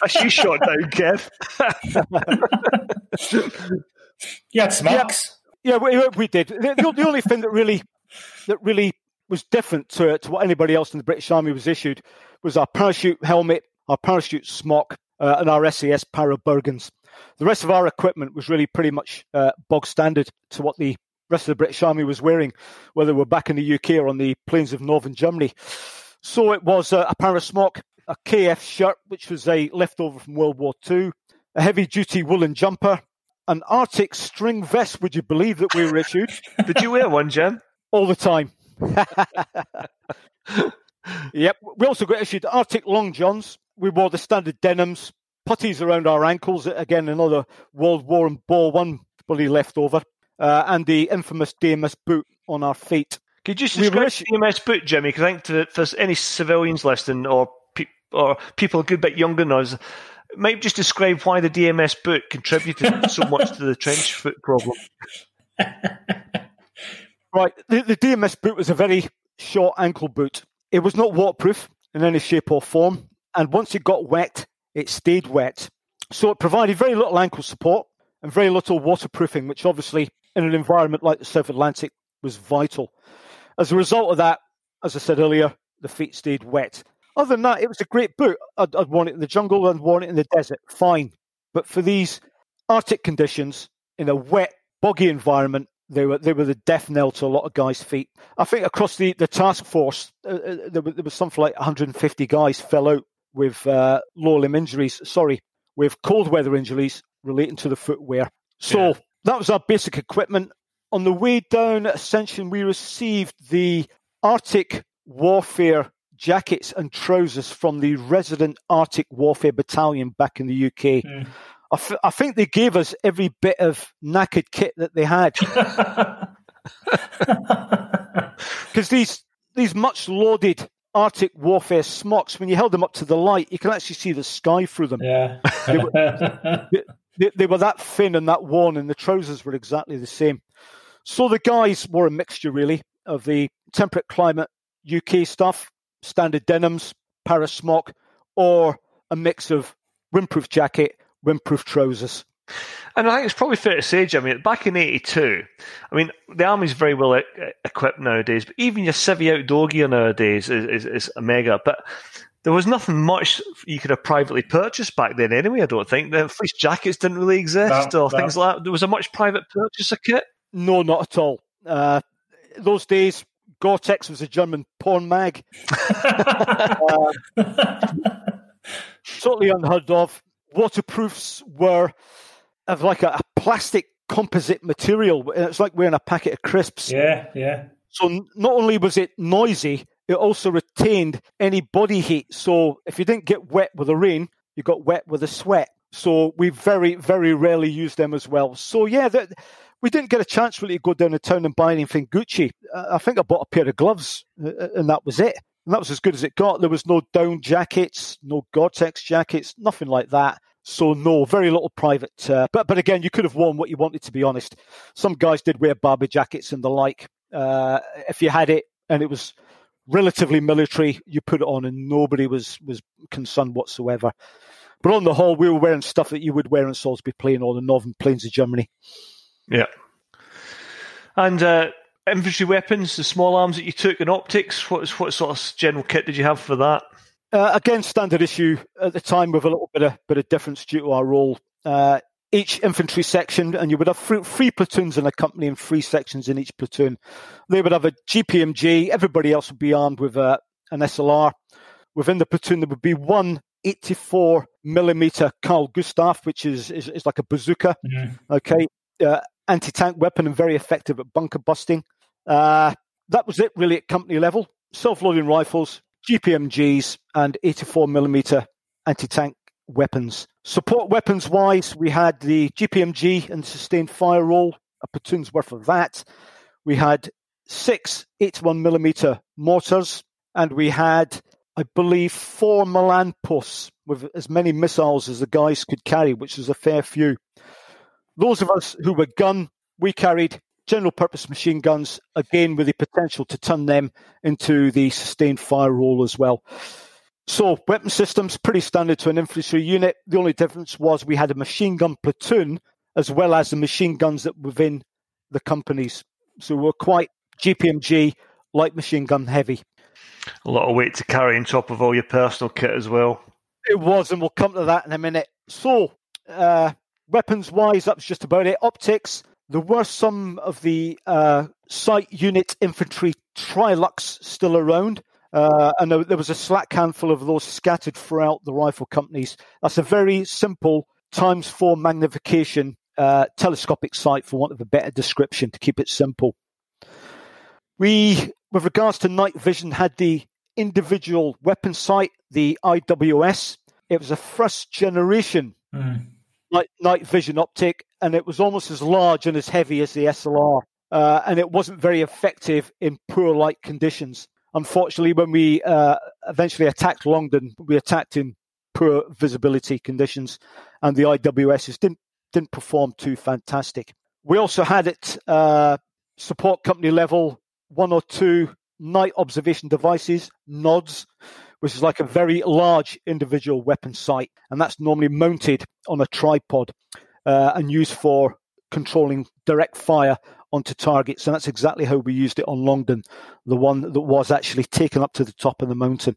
That's you shot down, Kev. you had smocks. Yeah, yeah we, we, did. The, the, only thing that really that really was different to, to what anybody else in the British Army was issued was our parachute helmet, our parachute smock, uh, and our SAS Para Bergens. The rest of our equipment was really pretty much uh, bog standard to what the rest of the British Army was wearing, whether we're back in the UK or on the plains of northern Germany. So it was uh, a para smock, a KF shirt, which was a leftover from World War II, a heavy duty woolen jumper, an Arctic string vest. Would you believe that we were issued? Did you wear one, Jim? All the time. yep. We also got issued Arctic long johns. We wore the standard denims, puttees around our ankles. Again, another World War and Ball One bloody leftover, uh, and the infamous DMS boot on our feet. Could you just describe the DMS boot, Jimmy? Because I think to, for any civilians listening or or people a good bit younger than us, might just describe why the DMS boot contributed so much to the trench foot problem. right, the, the DMS boot was a very short ankle boot. It was not waterproof in any shape or form, and once it got wet, it stayed wet. So it provided very little ankle support and very little waterproofing, which obviously in an environment like the South Atlantic was vital. As a result of that, as I said earlier, the feet stayed wet. Other than that, it was a great boot. I'd, I'd worn it in the jungle, I'd worn it in the desert, fine. But for these Arctic conditions, in a wet, boggy environment, they were they were the death knell to a lot of guys' feet. I think across the, the task force, uh, uh there, there, was, something like 150 guys fell out with uh, lower limb injuries. Sorry, with cold weather injuries relating to the footwear. So yeah. that was our basic equipment. On the way down Ascension, we received the Arctic Warfare jackets and trousers from the resident Arctic Warfare Battalion back in the UK. Mm. I, f- I think they gave us every bit of knackered kit that they had. Because these these much lauded Arctic warfare smocks, when you held them up to the light, you can actually see the sky through them. Yeah. they, were, they, they, were that thin and that worn, and the trousers were exactly the same. So the guys wore a mixture, really, of the temperate climate UK stuff standard denims, para smock, or a mix of windproof jacket, windproof trousers. And I think it's probably fair to say, Jimmy, back in '82, I mean, the army's very well equipped nowadays, but even your civvy outdoor gear nowadays is, is, is a mega. But there was nothing much you could have privately purchased back then anyway, I don't think. The fleece jackets didn't really exist no, or no. things like that. There was a much private purchase of kit? No, not at all. Uh, those days, Gore-Tex was a German porn mag. uh, totally unheard of. Waterproofs were of like a, a, plastic composite material. It's like wearing a packet of crisps. Yeah, yeah. So not only was it noisy, it also retained any body heat. So if you didn't get wet with the rain, you got wet with the sweat. So we very, very rarely used them as well. So yeah, that we didn't get a chance really to go down the town and buy anything Gucci. I think I bought a pair of gloves, uh, uh, and that was it. And that was as good as it got. There was no down jackets, no Gore-Tex jackets, nothing like that. So no, very little private. Uh, but but again, you could have worn what you wanted. To be honest, some guys did wear Barbour jackets and the like. Uh, if you had it and it was relatively military, you put it on, and nobody was was concerned whatsoever. But on the whole, we were wearing stuff that you would wear in Salisbury Plain or the northern plains of Germany. Yeah. And uh, infantry weapons, the small arms that you took, and optics. What what sort of general kit did you have for that? Uh, again, standard issue at the time with a little bit of bit of difference due to our role. Uh, each infantry section, and you would have three, three, platoons in a company and three sections in each platoon. They would have a GPMG. Everybody else would be armed with uh, an SLR. Within the platoon, there would be one 84 millimeter Carl Gustaf, which is, is, is like a bazooka. Mm-hmm. Okay, uh, anti tank weapon and very effective at bunker busting. Uh, that was it really at company level. Self loading rifles, GPMGs, and 84 millimeter anti tank weapons. Support weapons wise, we had the GPMG and sustained fire role, a platoon's worth of that. We had six 81 millimeter mortars, and we had, I believe, four Milan with as many missiles as the guys could carry, which was a fair few. Those of us who were gun, we carried general purpose machine guns, again with the potential to turn them into the sustained fire role as well. So weapon systems pretty standard to an infantry unit. The only difference was we had a machine gun platoon as well as the machine guns that were within the companies. So we we're quite GPMG, light machine gun heavy. A lot of weight to carry on top of all your personal kit as well. It was, and we'll come to that in a minute. So, uh, weapons wise, that's just about it. Optics, there were some of the uh, sight unit infantry Trilux still around. Uh, and there was a slack handful of those scattered throughout the rifle companies. That's a very simple times four magnification uh, telescopic sight, for want of a better description, to keep it simple. We, with regards to night vision, had the individual weapon sight, the IWS. It was a first generation mm. Night, night vision optic, and it was almost as large and as heavy as the SLR. Uh, and it wasn't very effective in poor light conditions. Unfortunately, when we uh, eventually attacked Longdon, we attacked in poor visibility conditions, and the IWSs didn't didn't perform too fantastic. We also had it uh, support company level one or two night observation devices, NODs, which is like a very large individual weapon sight, and that's normally mounted on a tripod uh, and used for controlling direct fire onto targets. And that's exactly how we used it on Longdon, the one that was actually taken up to the top of the mountain.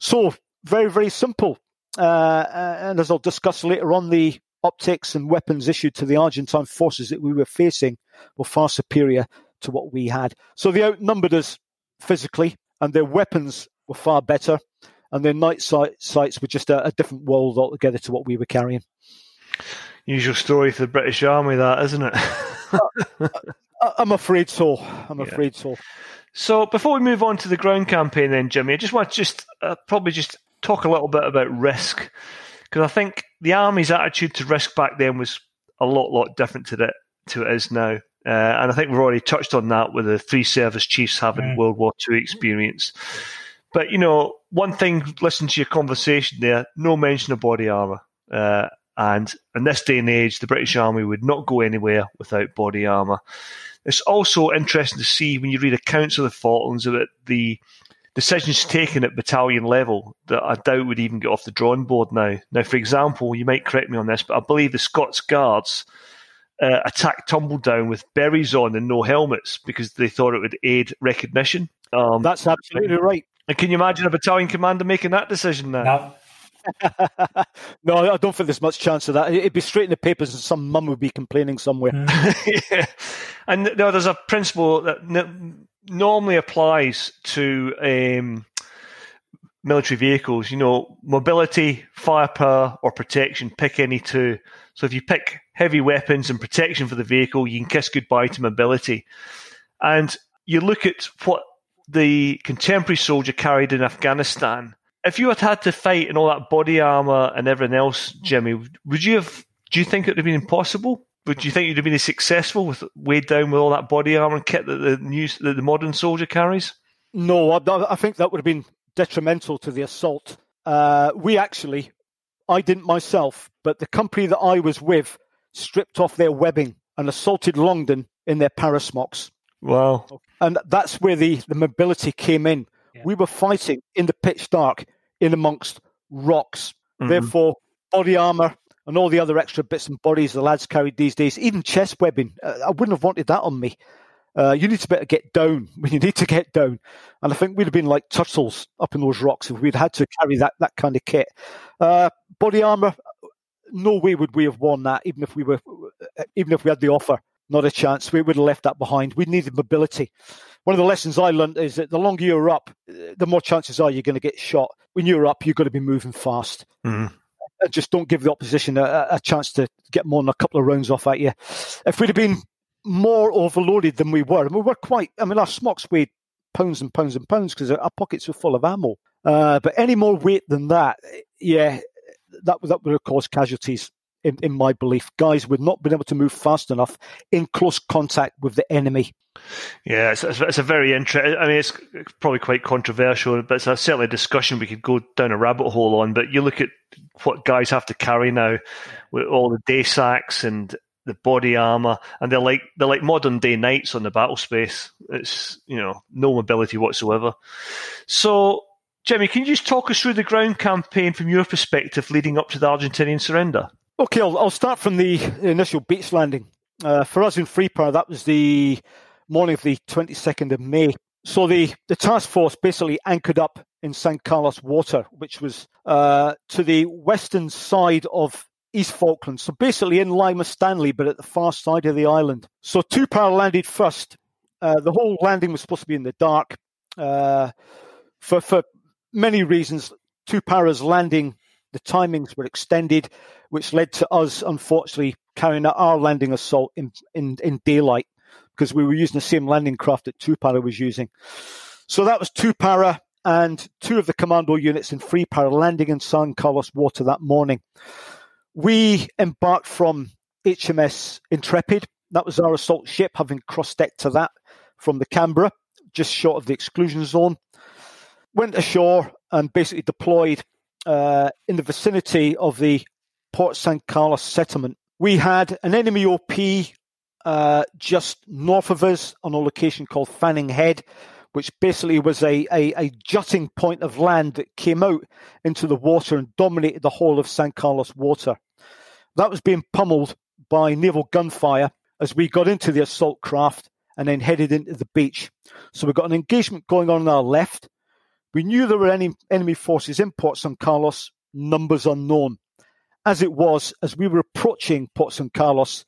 So very, very simple. Uh, and as I'll discuss later on, the optics and weapons issued to the Argentine forces that we were facing were far superior to what we had. So they outnumbered us physically, and their weapons were far better, and their night sight, sights were just a, a different world altogether to what we were carrying. Usual story for the British Army, that isn't it? I'm afraid so. I'm yeah. afraid so. So before we move on to the ground campaign, then Jimmy, I just want to just uh, probably just talk a little bit about risk because I think the army's attitude to risk back then was a lot, lot different to it to it is now. Uh, and I think we've already touched on that with the three service chiefs having mm. World War II experience. But you know, one thing, listen to your conversation there. No mention of body armor. Uh, and in this day and age, the British Army would not go anywhere without body armour. It's also interesting to see when you read accounts of the Falklands about the decisions taken at battalion level that I doubt would even get off the drawing board now. Now, for example, you might correct me on this, but I believe the Scots Guards uh, attacked Tumbledown with berets on and no helmets because they thought it would aid recognition. Um, That's absolutely right. And can you imagine a battalion commander making that decision now? No. no, I don't think there's much chance of that. It'd be straight in the papers, and some mum would be complaining somewhere. Mm. yeah. And no, there's a principle that n- normally applies to um, military vehicles. You know, mobility, firepower, or protection. Pick any two. So if you pick heavy weapons and protection for the vehicle, you can kiss goodbye to mobility. And you look at what the contemporary soldier carried in Afghanistan if you had had to fight in all that body armor and everything else, Jimmy, would you have? Do you think it would have been impossible? Would you think you'd have been successful with weighed down with all that body armor and kit that the new that the modern soldier carries? No, I, I think that would have been detrimental to the assault. Uh, we actually, I didn't myself, but the company that I was with stripped off their webbing and assaulted Longdon in their parasmocks. Wow! And that's where the, the mobility came in. Yeah. We were fighting in the pitch dark in amongst rocks. Mm-hmm. Therefore, body armor and all the other extra bits and bodies the lads carried these days, even chest webbing, uh, I wouldn't have wanted that on me. Uh, you need to better get down when you need to get down. And I think we'd have been like turtles up in those rocks if we'd had to carry that, that kind of kit. Uh, body armor, no way would we have worn that, even if we were, even if we had the offer. Not a chance. We would have left that behind. We needed mobility. One of the lessons I learned is that the longer you're up, the more chances are you're going to get shot. When you're up, you've got to be moving fast. Mm. And just don't give the opposition a, a chance to get more than a couple of rounds off at you. If we'd have been more overloaded than we were, and we were quite, I mean, our smocks weighed pounds and pounds and pounds because our pockets were full of ammo. Uh, but any more weight than that, yeah, that, that would have caused casualties in, in my belief. Guys would not been able to move fast enough in close contact with the enemy. Yeah, it's, it's a very interesting. I mean, it's probably quite controversial, but it's a, certainly a discussion we could go down a rabbit hole on. But you look at what guys have to carry now with all the day sacks and the body armor, and they're like they're like modern day knights on the battle space. It's you know no mobility whatsoever. So, Jimmy, can you just talk us through the ground campaign from your perspective leading up to the Argentinian surrender? Okay, I'll, I'll start from the initial beach landing. Uh, for us in Three Para, that was the morning of the 22nd of May. So the, the task force basically anchored up in San Carlos Water, which was uh, to the western side of East Falkland. So basically in Lima Stanley, but at the far side of the island. So two para landed first. Uh, the whole landing was supposed to be in the dark uh, for, for many reasons. Two paras landing, the timings were extended which led to us, unfortunately, carrying out our landing assault in, in, in daylight because we were using the same landing craft that Two Para was using. So that was Two Para and two of the commando units in Three Para landing in San Carlos Water that morning. We embarked from HMS Intrepid. That was our assault ship, having cross decked to that from the Canberra, just short of the exclusion zone. Went ashore and basically deployed uh, in the vicinity of the Port San Carlos settlement. We had an enemy OP uh, just north of us on a location called Fanning Head, which basically was a, a, a, jutting point of land that came out into the water and dominated the whole of San Carlos water. That was being pummeled by naval gunfire as we got into the assault craft and then headed into the beach. So we've got an engagement going on on our left. We knew there were any enemy forces in Port San Carlos, numbers unknown as it was, as we were approaching Port San Carlos,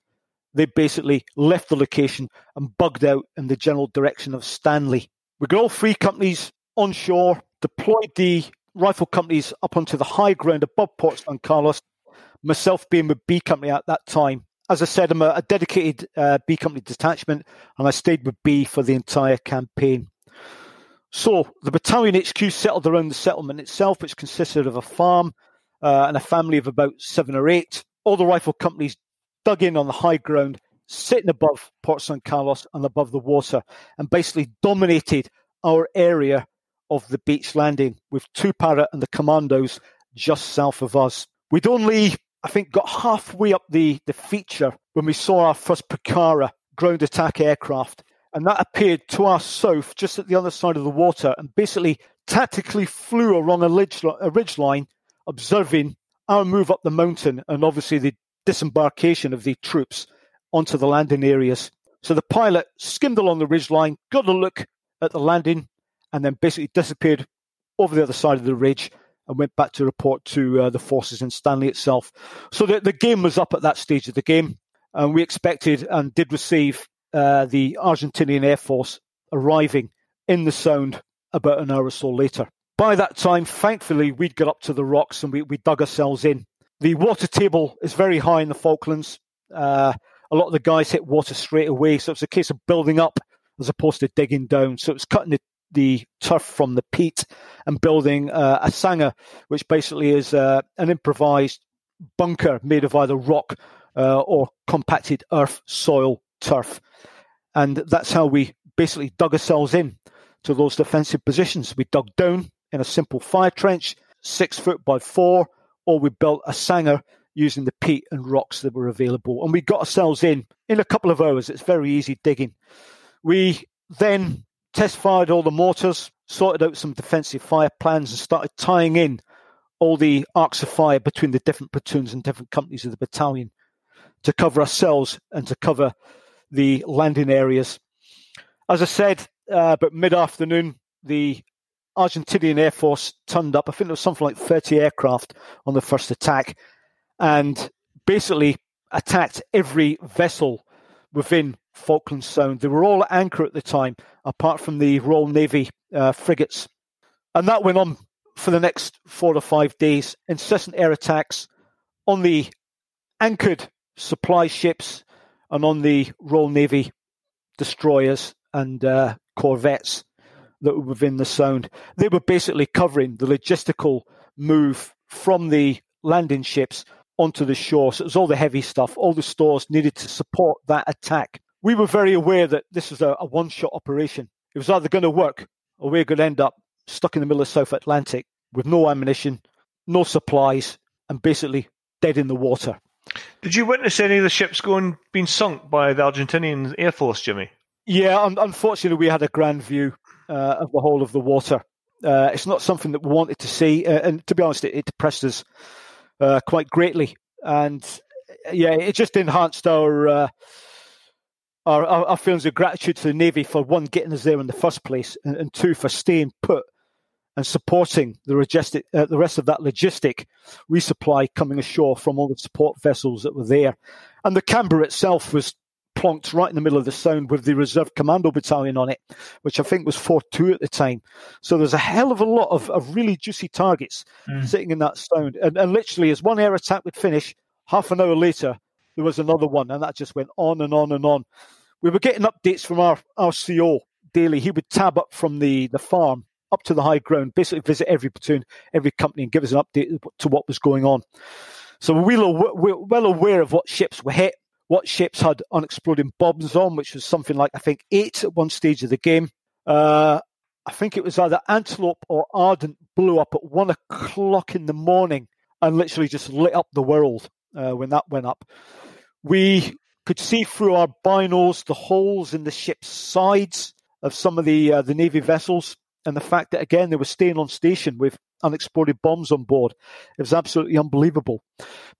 they basically left the location and bugged out in the general direction of Stanley. We got all three companies on shore, deployed the rifle companies up onto the high ground above Port San Carlos, myself being with B Company at that time. As I said, I'm a, dedicated uh, B Company detachment, and I stayed with B for the entire campaign. So the battalion HQ settled around the settlement itself, which consisted of a farm, uh, and a family of about seven or eight. All the rifle companies dug in on the high ground, sitting above Port San Carlos and above the water, and basically dominated our area of the beach landing with two para and the commandos just south of us. We'd only, I think, got halfway up the, the feature when we saw our first Pucara ground attack aircraft. And that appeared to our south, just at the other side of the water, and basically tactically flew along a ridge, line observing our move up the mountain and obviously the disembarkation of the troops onto the landing areas. So the pilot skimmed along the ridge line, got a look at the landing, and then basically disappeared over the other side of the ridge and went back to report to uh, the forces in Stanley itself. So the, the game was up at that stage of the game, and we expected and did receive uh, the Argentinian Air Force arriving in the Sound about an hour or so later. By that time, thankfully, we'd got up to the rocks and we, we dug ourselves in. The water table is very high in the Falklands. Uh, a lot of the guys hit water straight away, so it's a case of building up as opposed to digging down. So it's cutting the, the turf from the peat and building uh, a sanger, which basically is uh, an improvised bunker made of either rock uh, or compacted earth, soil, turf. And that's how we basically dug ourselves in to those defensive positions. We dug down, in a simple fire trench, six foot by four, or we built a sanger using the peat and rocks that were available. And we got ourselves in in a couple of hours. It's very easy digging. We then test fired all the mortars, sorted out some defensive fire plans, and started tying in all the arcs of fire between the different platoons and different companies of the battalion to cover ourselves and to cover the landing areas. As I said, uh, but mid afternoon, the Argentinian Air Force turned up. I think there was something like 30 aircraft on the first attack. and basically attacked every vessel within Falkland Sound. They were all at anchor at the time, apart from the Royal Navy uh, frigates. And that went on for the next four or five days. Incessant air attacks on the anchored supply ships and on the Royal Navy destroyers and uh, corvettes that were within the Sound. They were basically covering the logistical move from the landing ships onto the shore. So it was all the heavy stuff, all the stores needed to support that attack. We were very aware that this was a, a one shot operation. It was either going to work or we are going to end up stuck in the middle of South Atlantic with no ammunition, no supplies, and basically dead in the water. Did you witness any of the ships going being sunk by the Argentinian Air Force, Jimmy? Yeah, un- unfortunately, we had a grand view uh, of the whole of the water. Uh, it's not something that we wanted to see, uh, and to be honest, it, it depressed us uh, quite greatly. And yeah, it just enhanced our, uh, our, our our feelings of gratitude to the Navy for one getting us there in the first place, and, and two for staying put and supporting the, logistic, uh, the rest of that logistic resupply coming ashore from all the support vessels that were there. And the Canberra itself was plonked right in the middle of the sound with the Reserve Commando Battalion on it, which I think was 4 2 at the time. So there's a hell of a lot of, of really juicy targets mm. sitting in that sound. And, and literally, as one air attack would finish, half an hour later, there was another one, and that just went on and on and on. We were getting updates from our, our CO daily. He would tab up from the, the farm up to the high ground, basically visit every platoon, every company, and give us an update to what was going on. So we were well aware of what ships were hit, what ships had unexploded bombs on, which was something like, I think, eight at one stage of the game. Uh, I think it was either Antelope or Ardent blew up at one o'clock in the morning and literally just lit up the world uh, when that went up. We could see through our binos the holes in the ship's sides of some of the uh, the navy vessels, and the fact that again they were staying on station with unexploded bombs on board. It was absolutely unbelievable.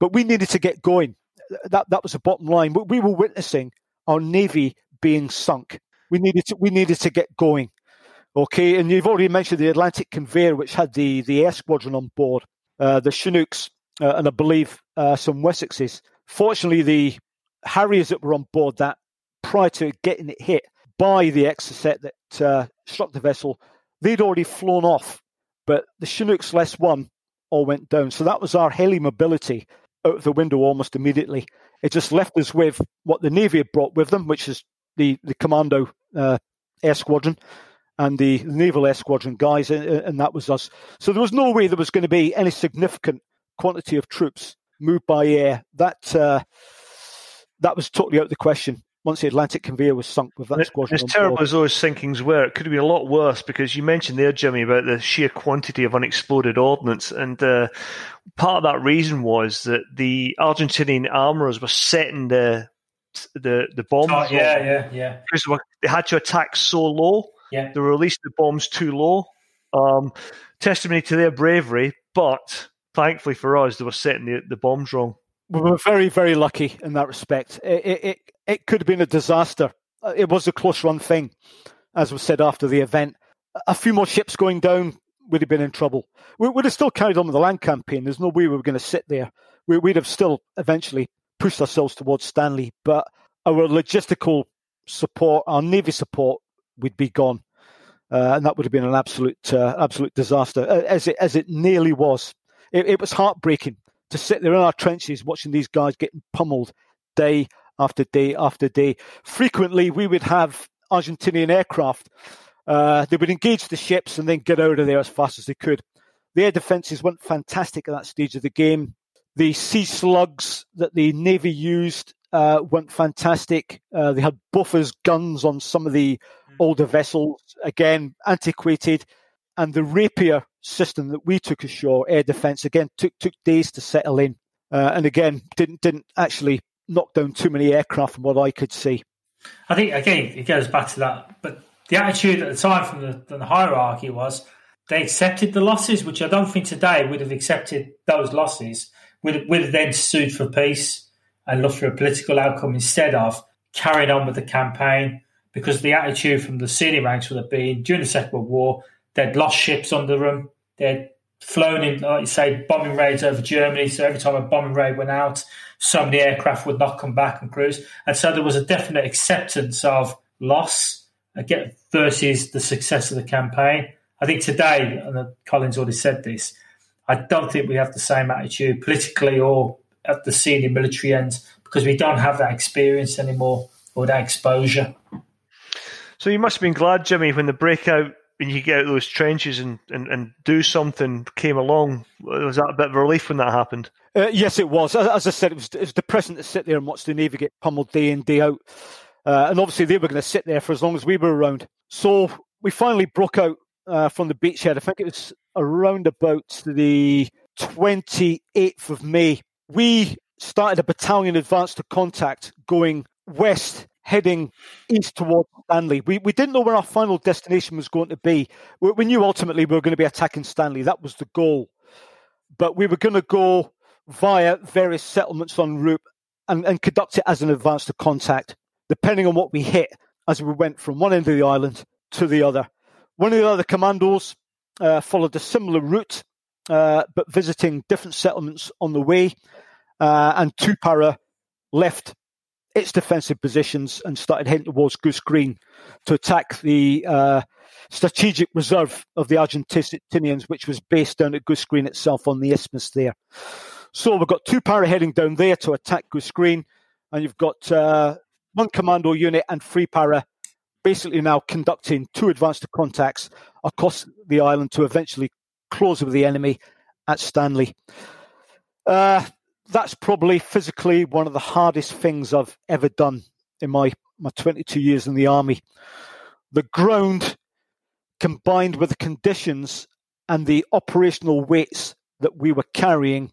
But we needed to get going that that was the bottom line. We were witnessing our navy being sunk. We needed to we needed to get going. Okay, and you've already mentioned the Atlantic Conveyor, which had the the air squadron on board, uh, the Chinooks, uh, and I believe uh, some Wessexes. Fortunately, the Harriers that were on board that prior to getting it hit by the Exocet that uh, struck the vessel, they'd already flown off. But the Chinooks less one all went down. So that was our heli mobility out of the window almost immediately. It just left us with what the Navy had brought with them, which is the, the Commando uh, Air Squadron and the Naval Air Squadron guys, and, and, that was us. So there was no way there was going to be any significant quantity of troops moved by air. That uh, that was totally out of the question once the Atlantic conveyor was sunk with that squadron. As terrible as those sinkings were, it could have been a lot worse because you mentioned there, Jimmy, about the sheer quantity of unexploded ordnance. And uh, part of that reason was that the Argentinian armorers were setting the the the bombs. Oh, yeah, yeah, yeah. Because they had to attack so low. Yeah. They released the bombs too low. Um, testimony to their bravery, but thankfully for us, they were setting the, the bombs wrong we were very, very lucky in that respect. It, it, it could have been a disaster. Uh, it was a close run thing, as was said after the event. A few more ships going down would have been in trouble. We would have still carried on with the land campaign. There's no way we were going to sit there. We, would have still eventually pushed ourselves towards Stanley, but our logistical support, our navy support, would be gone, uh, and that would have been an absolute, uh, absolute disaster, as it as it nearly was. It, it was heartbreaking to sit there in our trenches watching these guys getting pummeled day after day after day. Frequently, we would have Argentinian aircraft. Uh, they would engage the ships and then get out of there as fast as they could. The air defences weren't fantastic at that stage of the game. The sea slugs that the Navy used uh, weren't fantastic. Uh, they had Bofors, guns on some of the hmm. older vessels, again, antiquated. And the Rapier system that we took ashore, air defence, again took took days to settle in, uh, and again didn't didn't actually knock down too many aircraft from what I could see. I think again it goes back to that, but the attitude at the time from the, the hierarchy was they accepted the losses, which I don't think today would have accepted those losses. Would would have then sued for peace and looked for a political outcome instead of carrying on with the campaign. Because the attitude from the senior ranks would have been during the Second World War, they'd lost ships under them. They'd flown in, like you say, bombing raids over Germany. So every time a bombing raid went out, so many aircraft would not come back and crews. And so there was a definite acceptance of loss uh, versus the success of the campaign. I think today, and uh, Colin's already said this, I don't think we have the same attitude politically or at the senior military end because we don't have that experience anymore or that exposure. So you must have been glad, Jimmy, when the breakout when you get out of those trenches and, and, and do something came along. Was that a bit of relief when that happened? Uh, yes, it was. As, I said, it was, it was depressing to sit there and watch the Navy get pummeled day in, day out. Uh, and obviously, they were going to sit there for as long as we were around. So we finally broke out uh, from the beachhead. I think it was around about the 28th of May. We started a battalion advance to contact going west, heading east towards Stanley. We, we didn't know where our final destination was going to be. We, we knew ultimately we were going to be attacking Stanley. That was the goal. But we were going to go via various settlements en route and, and conduct it as an advance to contact, depending on what we hit as we went from one end of the island to the other. One of the other commandos uh, followed a similar route, uh, but visiting different settlements on the way. Uh, and two para left its defensive positions and started heading towards Goose Green to attack the uh, strategic reserve of the Argentinians, which was based down at Goose Green itself on the isthmus there. So we've got two para heading down there to attack Goose Green, and you've got uh, one commando unit and three para basically now conducting two advanced contacts across the island to eventually close with the enemy at Stanley. Uh, that's probably physically one of the hardest things I've ever done in my, my 22 years in the army. The ground combined with the conditions and the operational weights that we were carrying,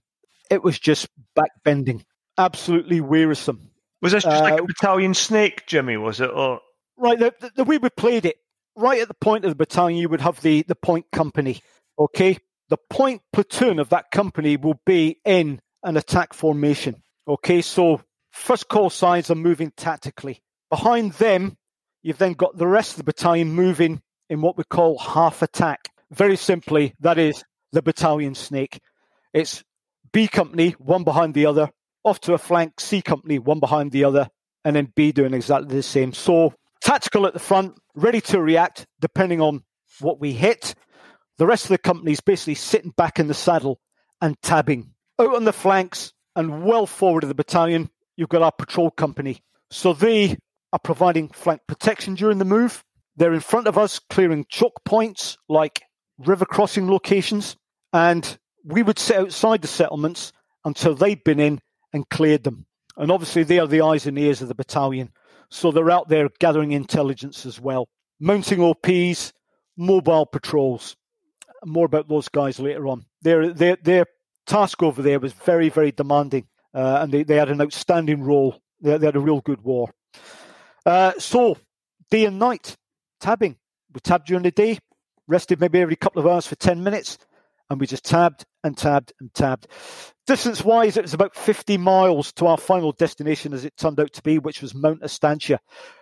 it was just backbending, absolutely wearisome. Was this just uh, like a battalion snake, Jimmy? Was it? Or right, the, the, the way we played it, right at the point of the battalion, you would have the the point company. Okay, the point platoon of that company will be in an attack formation. Okay, so first call signs are moving tactically. Behind them, you've then got the rest of the battalion moving in what we call half attack. Very simply, that is the battalion snake. It's B company, one behind the other, off to a flank, C company, one behind the other, and then B doing exactly the same. So tactical at the front, ready to react depending on what we hit. The rest of the company is basically sitting back in the saddle and tabbing. Out on the flanks and well forward of the battalion, you've got our patrol company. So they are providing flank protection during the move. They're in front of us, clearing choke points like river crossing locations. And we would sit outside the settlements until they'd been in and cleared them. And obviously, they are the eyes and ears of the battalion. So they're out there gathering intelligence as well. Mounting OPs, mobile patrols. More about those guys later on. Their, their, their task over there was very, very demanding. Uh, and they, they had an outstanding role. They, they had a real good war. Uh, so, day and night, tabbing. We tabbed during the day, rested maybe every couple of hours for 10 minutes, and we just tabbed and tabbed and tabbed. Distance wise, it was about 50 miles to our final destination, as it turned out to be, which was Mount Estancia.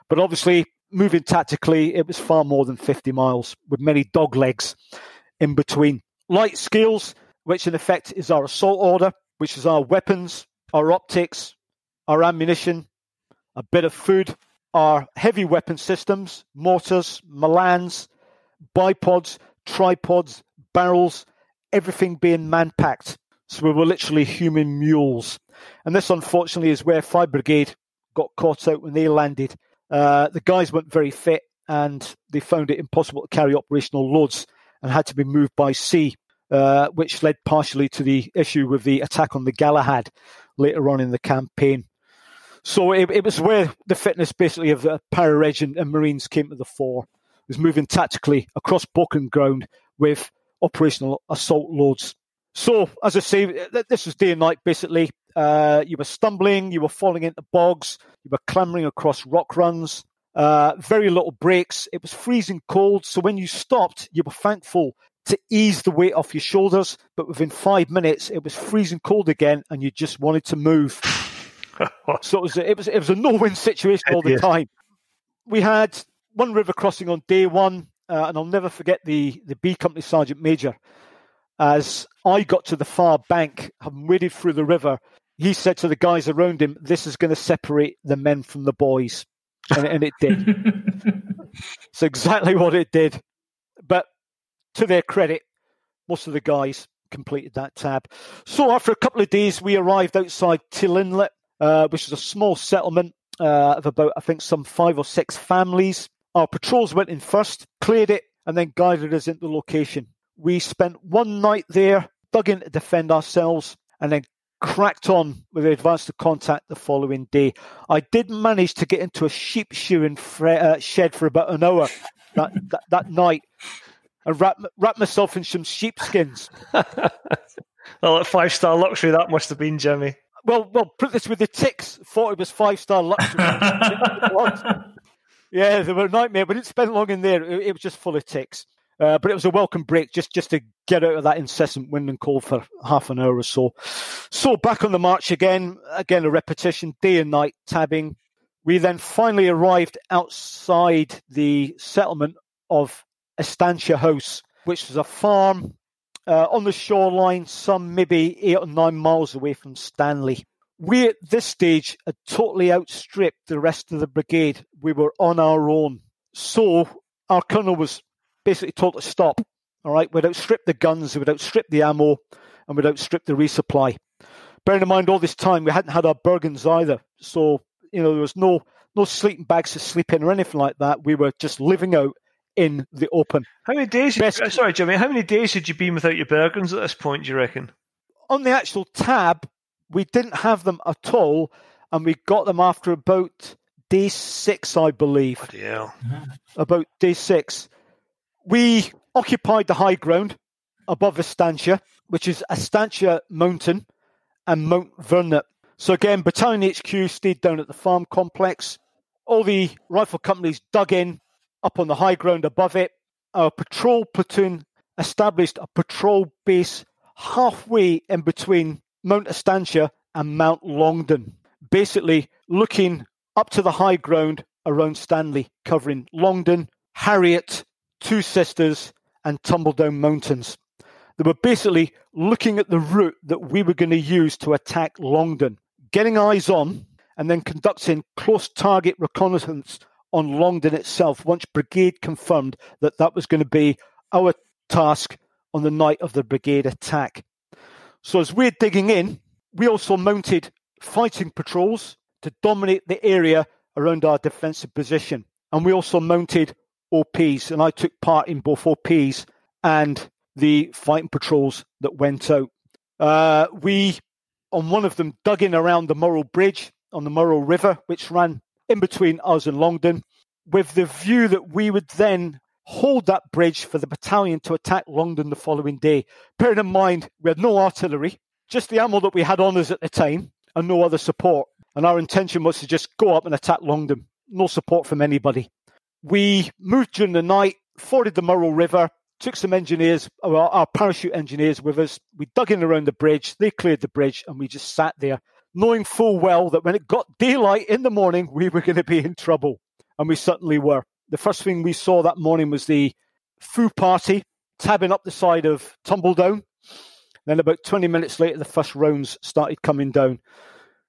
But obviously, moving tactically, it was far more than 50 miles, with many dog legs in between. Light skills, which in effect is our assault order, which is our weapons, our optics, our ammunition, a bit of food, our heavy weapon systems, mortars, Milans, bipods, tripods, barrels, everything being man packed. So we were literally human mules. And this, unfortunately, is where Five Brigade got caught out when they landed. Uh, the guys weren't very fit and they found it impossible to carry operational loads and had to be moved by sea, uh, which led partially to the issue with the attack on the Galahad later on in the campaign. So it, it was where the fitness basically of the Para and, and Marines came to the fore. It was moving tactically across broken ground with operational assault loads. So, as I say, this was day and night basically. Uh, you were stumbling, you were falling into bogs, you were clambering across rock runs, uh, very little breaks. It was freezing cold. So, when you stopped, you were thankful to ease the weight off your shoulders. But within five minutes, it was freezing cold again, and you just wanted to move. so, it was, a, it, was, it was a no win situation all the time. We had one river crossing on day one, uh, and I'll never forget the, the B Company Sergeant Major As I got to the far bank, having waded through the river, he said to the guys around him, This is going to separate the men from the boys. And, and it did. it's exactly what it did. To their credit, most of the guys completed that tab. So after a couple of days, we arrived outside Teal Inlet, uh, which is a small settlement uh, of about, I think, some five or six families. Our patrols went in first, cleared it, and then guided us into the location. We spent one night there, dug in to defend ourselves, and then cracked on with the advance to contact the following day. I did manage to get into a sheep shearing fre- uh, shed for about an hour that, that, that night and wrap, wrap myself in some sheepskins. well, at five star luxury, that must have been, Jimmy. Well, well, put this with the ticks. Thought it was five star luxury. yeah, they were a nightmare. We didn't spend long in there. It, it was just full of ticks. Uh, but it was a welcome break just, just to get out of that incessant wind and cold for half an hour or so. So back on the march again, again a repetition, day and night tabbing. We then finally arrived outside the settlement of Estancia House, which was a farm uh, on the shoreline, some maybe eight or nine miles away from Stanley. We at this stage had totally outstripped the rest of the brigade. We were on our own. So our colonel was basically told to stop. All right, we'd outstrip the guns, we'd outstrip the ammo, and we'd outstrip the resupply. Bearing in mind all this time we hadn't had our Bergens either, so you know there was no no sleeping bags to sleep in or anything like that. We were just living out in the open. How many days? Best, you, sorry, Jimmy. How many days had you been without your Bergens at this point? Do you reckon? On the actual tab, we didn't have them at all, and we got them after about day six, I believe. Yeah. About day six, we occupied the high ground above Estancia, which is Estancia Mountain and Mount Vernet. So again, Battalion HQ stayed down at the farm complex. All the rifle companies dug in up on the high ground above it. Our patrol platoon established a patrol base halfway in between Mount Estancia and Mount Longdon, basically looking up to the high ground around Stanley, covering Longdon, Harriet, Two Sisters, and Tumbledown Mountains. They were basically looking at the route that we were going to use to attack Longdon, getting eyes on, and then conducting close target reconnaissance on Longdon itself once Brigade confirmed that that was going to be our task on the night of the Brigade attack. So as we're digging in, we also mounted fighting patrols to dominate the area around our defensive position. And we also mounted OPs, and I took part in both OPs and the fighting patrols that went out. Uh, we, on one of them, dug in around the Murrell Bridge on the Murrell River, which ran in between us and Longdon, with the view that we would then hold that bridge for the battalion to attack Longdon the following day. Bearing in mind, we had no artillery, just the ammo that we had on us at the time, and no other support. And our intention was to just go up and attack Longdon. No support from anybody. We moved during the night, forded the Murrell River, took some engineers, our parachute engineers with us. We dug in around the bridge, they cleared the bridge, and we just sat there knowing full well that when it got daylight in the morning, we were going to be in trouble. And we certainly were. The first thing we saw that morning was the FOO party tabbing up the side of Tumbledown. Then, about 20 minutes later, the first rounds started coming down.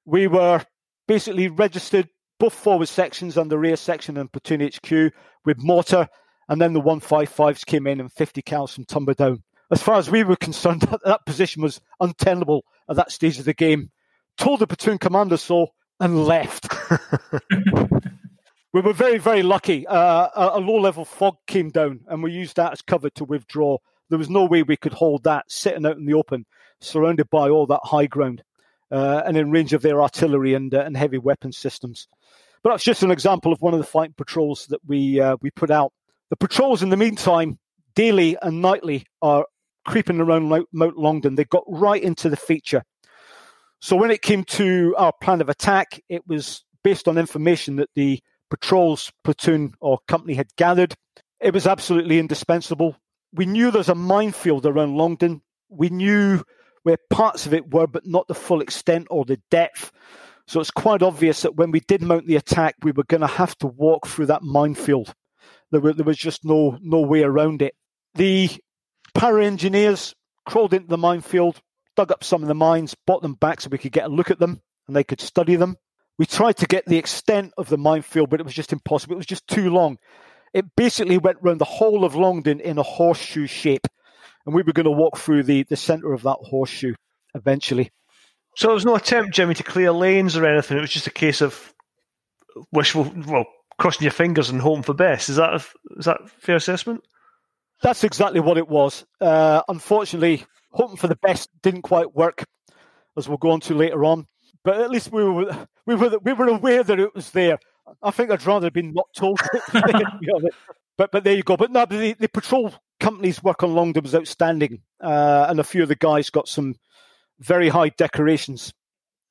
We were basically registered both forward sections and the rear section and platoon HQ with mortar, and then the 155s came in and 50 cals from Tumbledown. As far as we were concerned, that, that position was untenable at that stage of the game told the platoon commander so, and left. we were very, very lucky. Uh, a, low level fog came down, and we used that as cover to withdraw. There was no way we could hold that sitting out in the open, surrounded by all that high ground, uh, and in range of their artillery and, uh, and heavy weapon systems. But that's just an example of one of the fighting patrols that we uh, we put out. The patrols, in the meantime, daily and nightly, are creeping around Mount Longdon. They got right into the feature so when it came to our plan of attack, it was based on information that the patrols platoon or company had gathered. It was absolutely indispensable. We knew there's a minefield around Longdon. We knew where parts of it were, but not the full extent or the depth. So it's quite obvious that when we did mount the attack, we were going to have to walk through that minefield. There, were, there was just no no way around it. The para engineers crawled into the minefield, dug up some of the mines, brought them back so we could get a look at them and they could study them. We tried to get the extent of the minefield, but it was just impossible. It was just too long. It basically went round the whole of Longdon in a horseshoe shape. And we were going to walk through the, the centre of that horseshoe eventually. So there was no attempt, Jimmy, to clear lanes or anything. It was just a case of wishful, well, crossing your fingers and hoping for best. Is that a, is that fair assessment? That's exactly what it was. Uh, unfortunately, hoping for the best didn't quite work, as we'll go on to later on. But at least we were we were we were aware that it was there. I think I'd rather have been not told. but but there you go. But no, the, the patrol company's work on Longdon was outstanding, uh, and a few of the guys got some very high decorations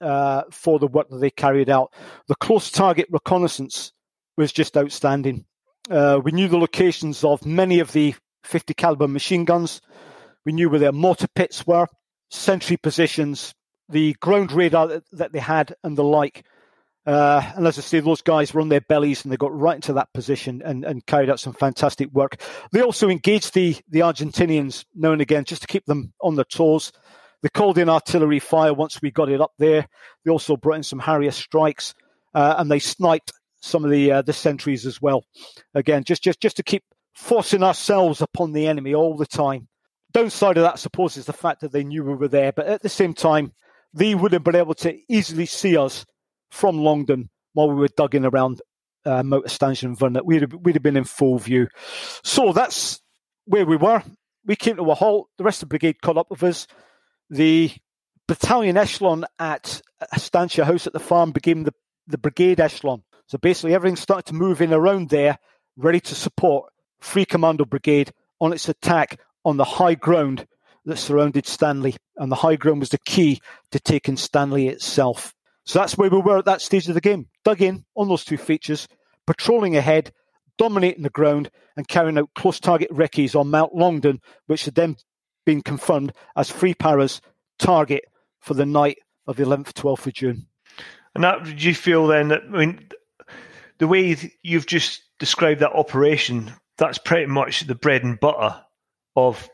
uh, for the work that they carried out. The close target reconnaissance was just outstanding. Uh, we knew the locations of many of the 50 caliber machine guns. We knew where their mortar pits were, sentry positions, the ground radar that they had, and the like. Uh, and as I say, those guys were on their bellies and they got right into that position and, and carried out some fantastic work. They also engaged the, the Argentinians now and again just to keep them on their toes. They called in artillery fire once we got it up there. They also brought in some Harrier strikes uh, and they sniped some of the uh, the sentries as well. Again, just just just to keep forcing ourselves upon the enemy all the time. Downside of that, I suppose, is the fact that they knew we were there, but at the same time, they would have been able to easily see us from Longdon while we were dug in around uh, Motor Station Vernet. We'd have, we'd have been in full view. So that's where we were. We came to a halt. The rest of the brigade caught up with us. The battalion echelon at Stantia House at the farm became the, the brigade echelon. So basically, everything started to move in around there, ready to support Three Commando Brigade on its attack on the high ground that surrounded Stanley. And the high ground was the key to taking Stanley itself. So that's where we were at that stage of the game. Dug in on those two features, patrolling ahead, dominating the ground, and carrying out close target recce's on Mount Longdon, which had then been confirmed as Three Para's target for the night of the 11th, 12th of June. And that, did you feel then that, I mean, the way you've just described that operation, that's pretty much the bread and butter of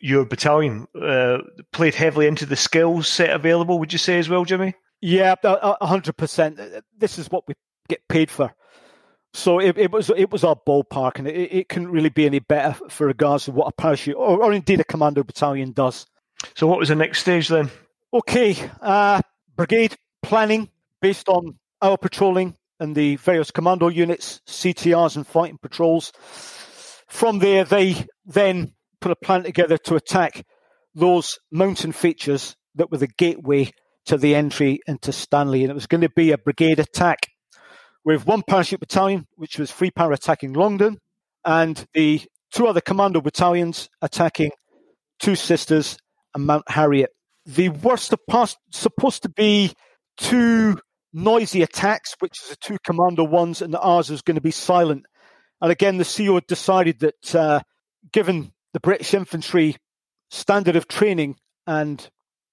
your battalion. Uh, played heavily into the skills set available, would you say as well, Jimmy? Yeah, hundred percent. This is what we get paid for. So it, it, was it was our ballpark, and it, it, couldn't really be any better for regards to what a parachute or, or, indeed a commando battalion does. So what was the next stage then? Okay, uh, brigade planning based on our patrolling and the various commando units, CTRs, and fighting patrols. From there, they then put a plan together to attack those mountain features that were the gateway to the entry into Stanley. And it was going to be a brigade attack with one parachute battalion, which was Three Para attacking Longdon, and the two other commando battalions attacking Two Sisters and Mount Harriet. The worst of past supposed to be two noisy attacks, which is the two commando ones, and ours was going to be silent. And again, the CO decided that uh, given the British infantry standard of training and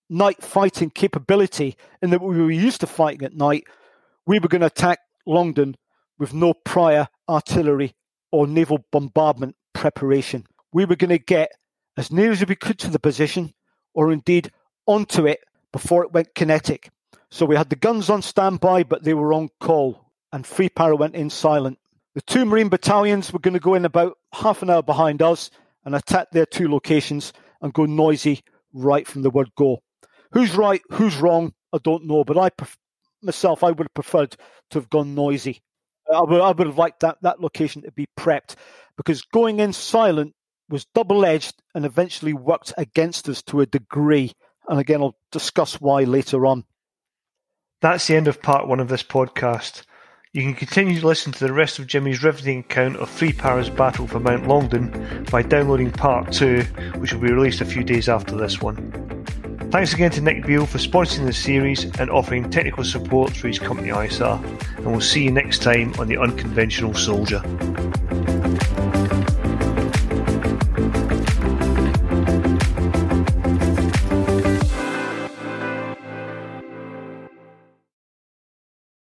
night fighting capability, and that we were used to fighting at night, we were going to attack Longdon with no prior artillery or naval bombardment preparation. We were going to get as near as we could to the position, or indeed onto it before it went kinetic. So we had the guns on standby, but they were on call, and Three Para went in silent. The two Marine battalions were going to go in about half an hour behind us and attack their two locations and go noisy right from the word go. Who's right, who's wrong, I don't know, but I pref- myself, I would have preferred to have gone noisy. I would, I would have liked that, that location to be prepped because going in silent was double edged and eventually worked against us to a degree. And again, I'll discuss why later on. That's the end of part one of this podcast. You can continue to listen to the rest of Jimmy's riveting account of Three Para's battle for Mount Longdon by downloading part two, which will be released a few days after this one. Thanks again to Nick Beale for sponsoring the series and offering technical support through his company ISARR, and we'll see you next time on The Unconventional Soldier.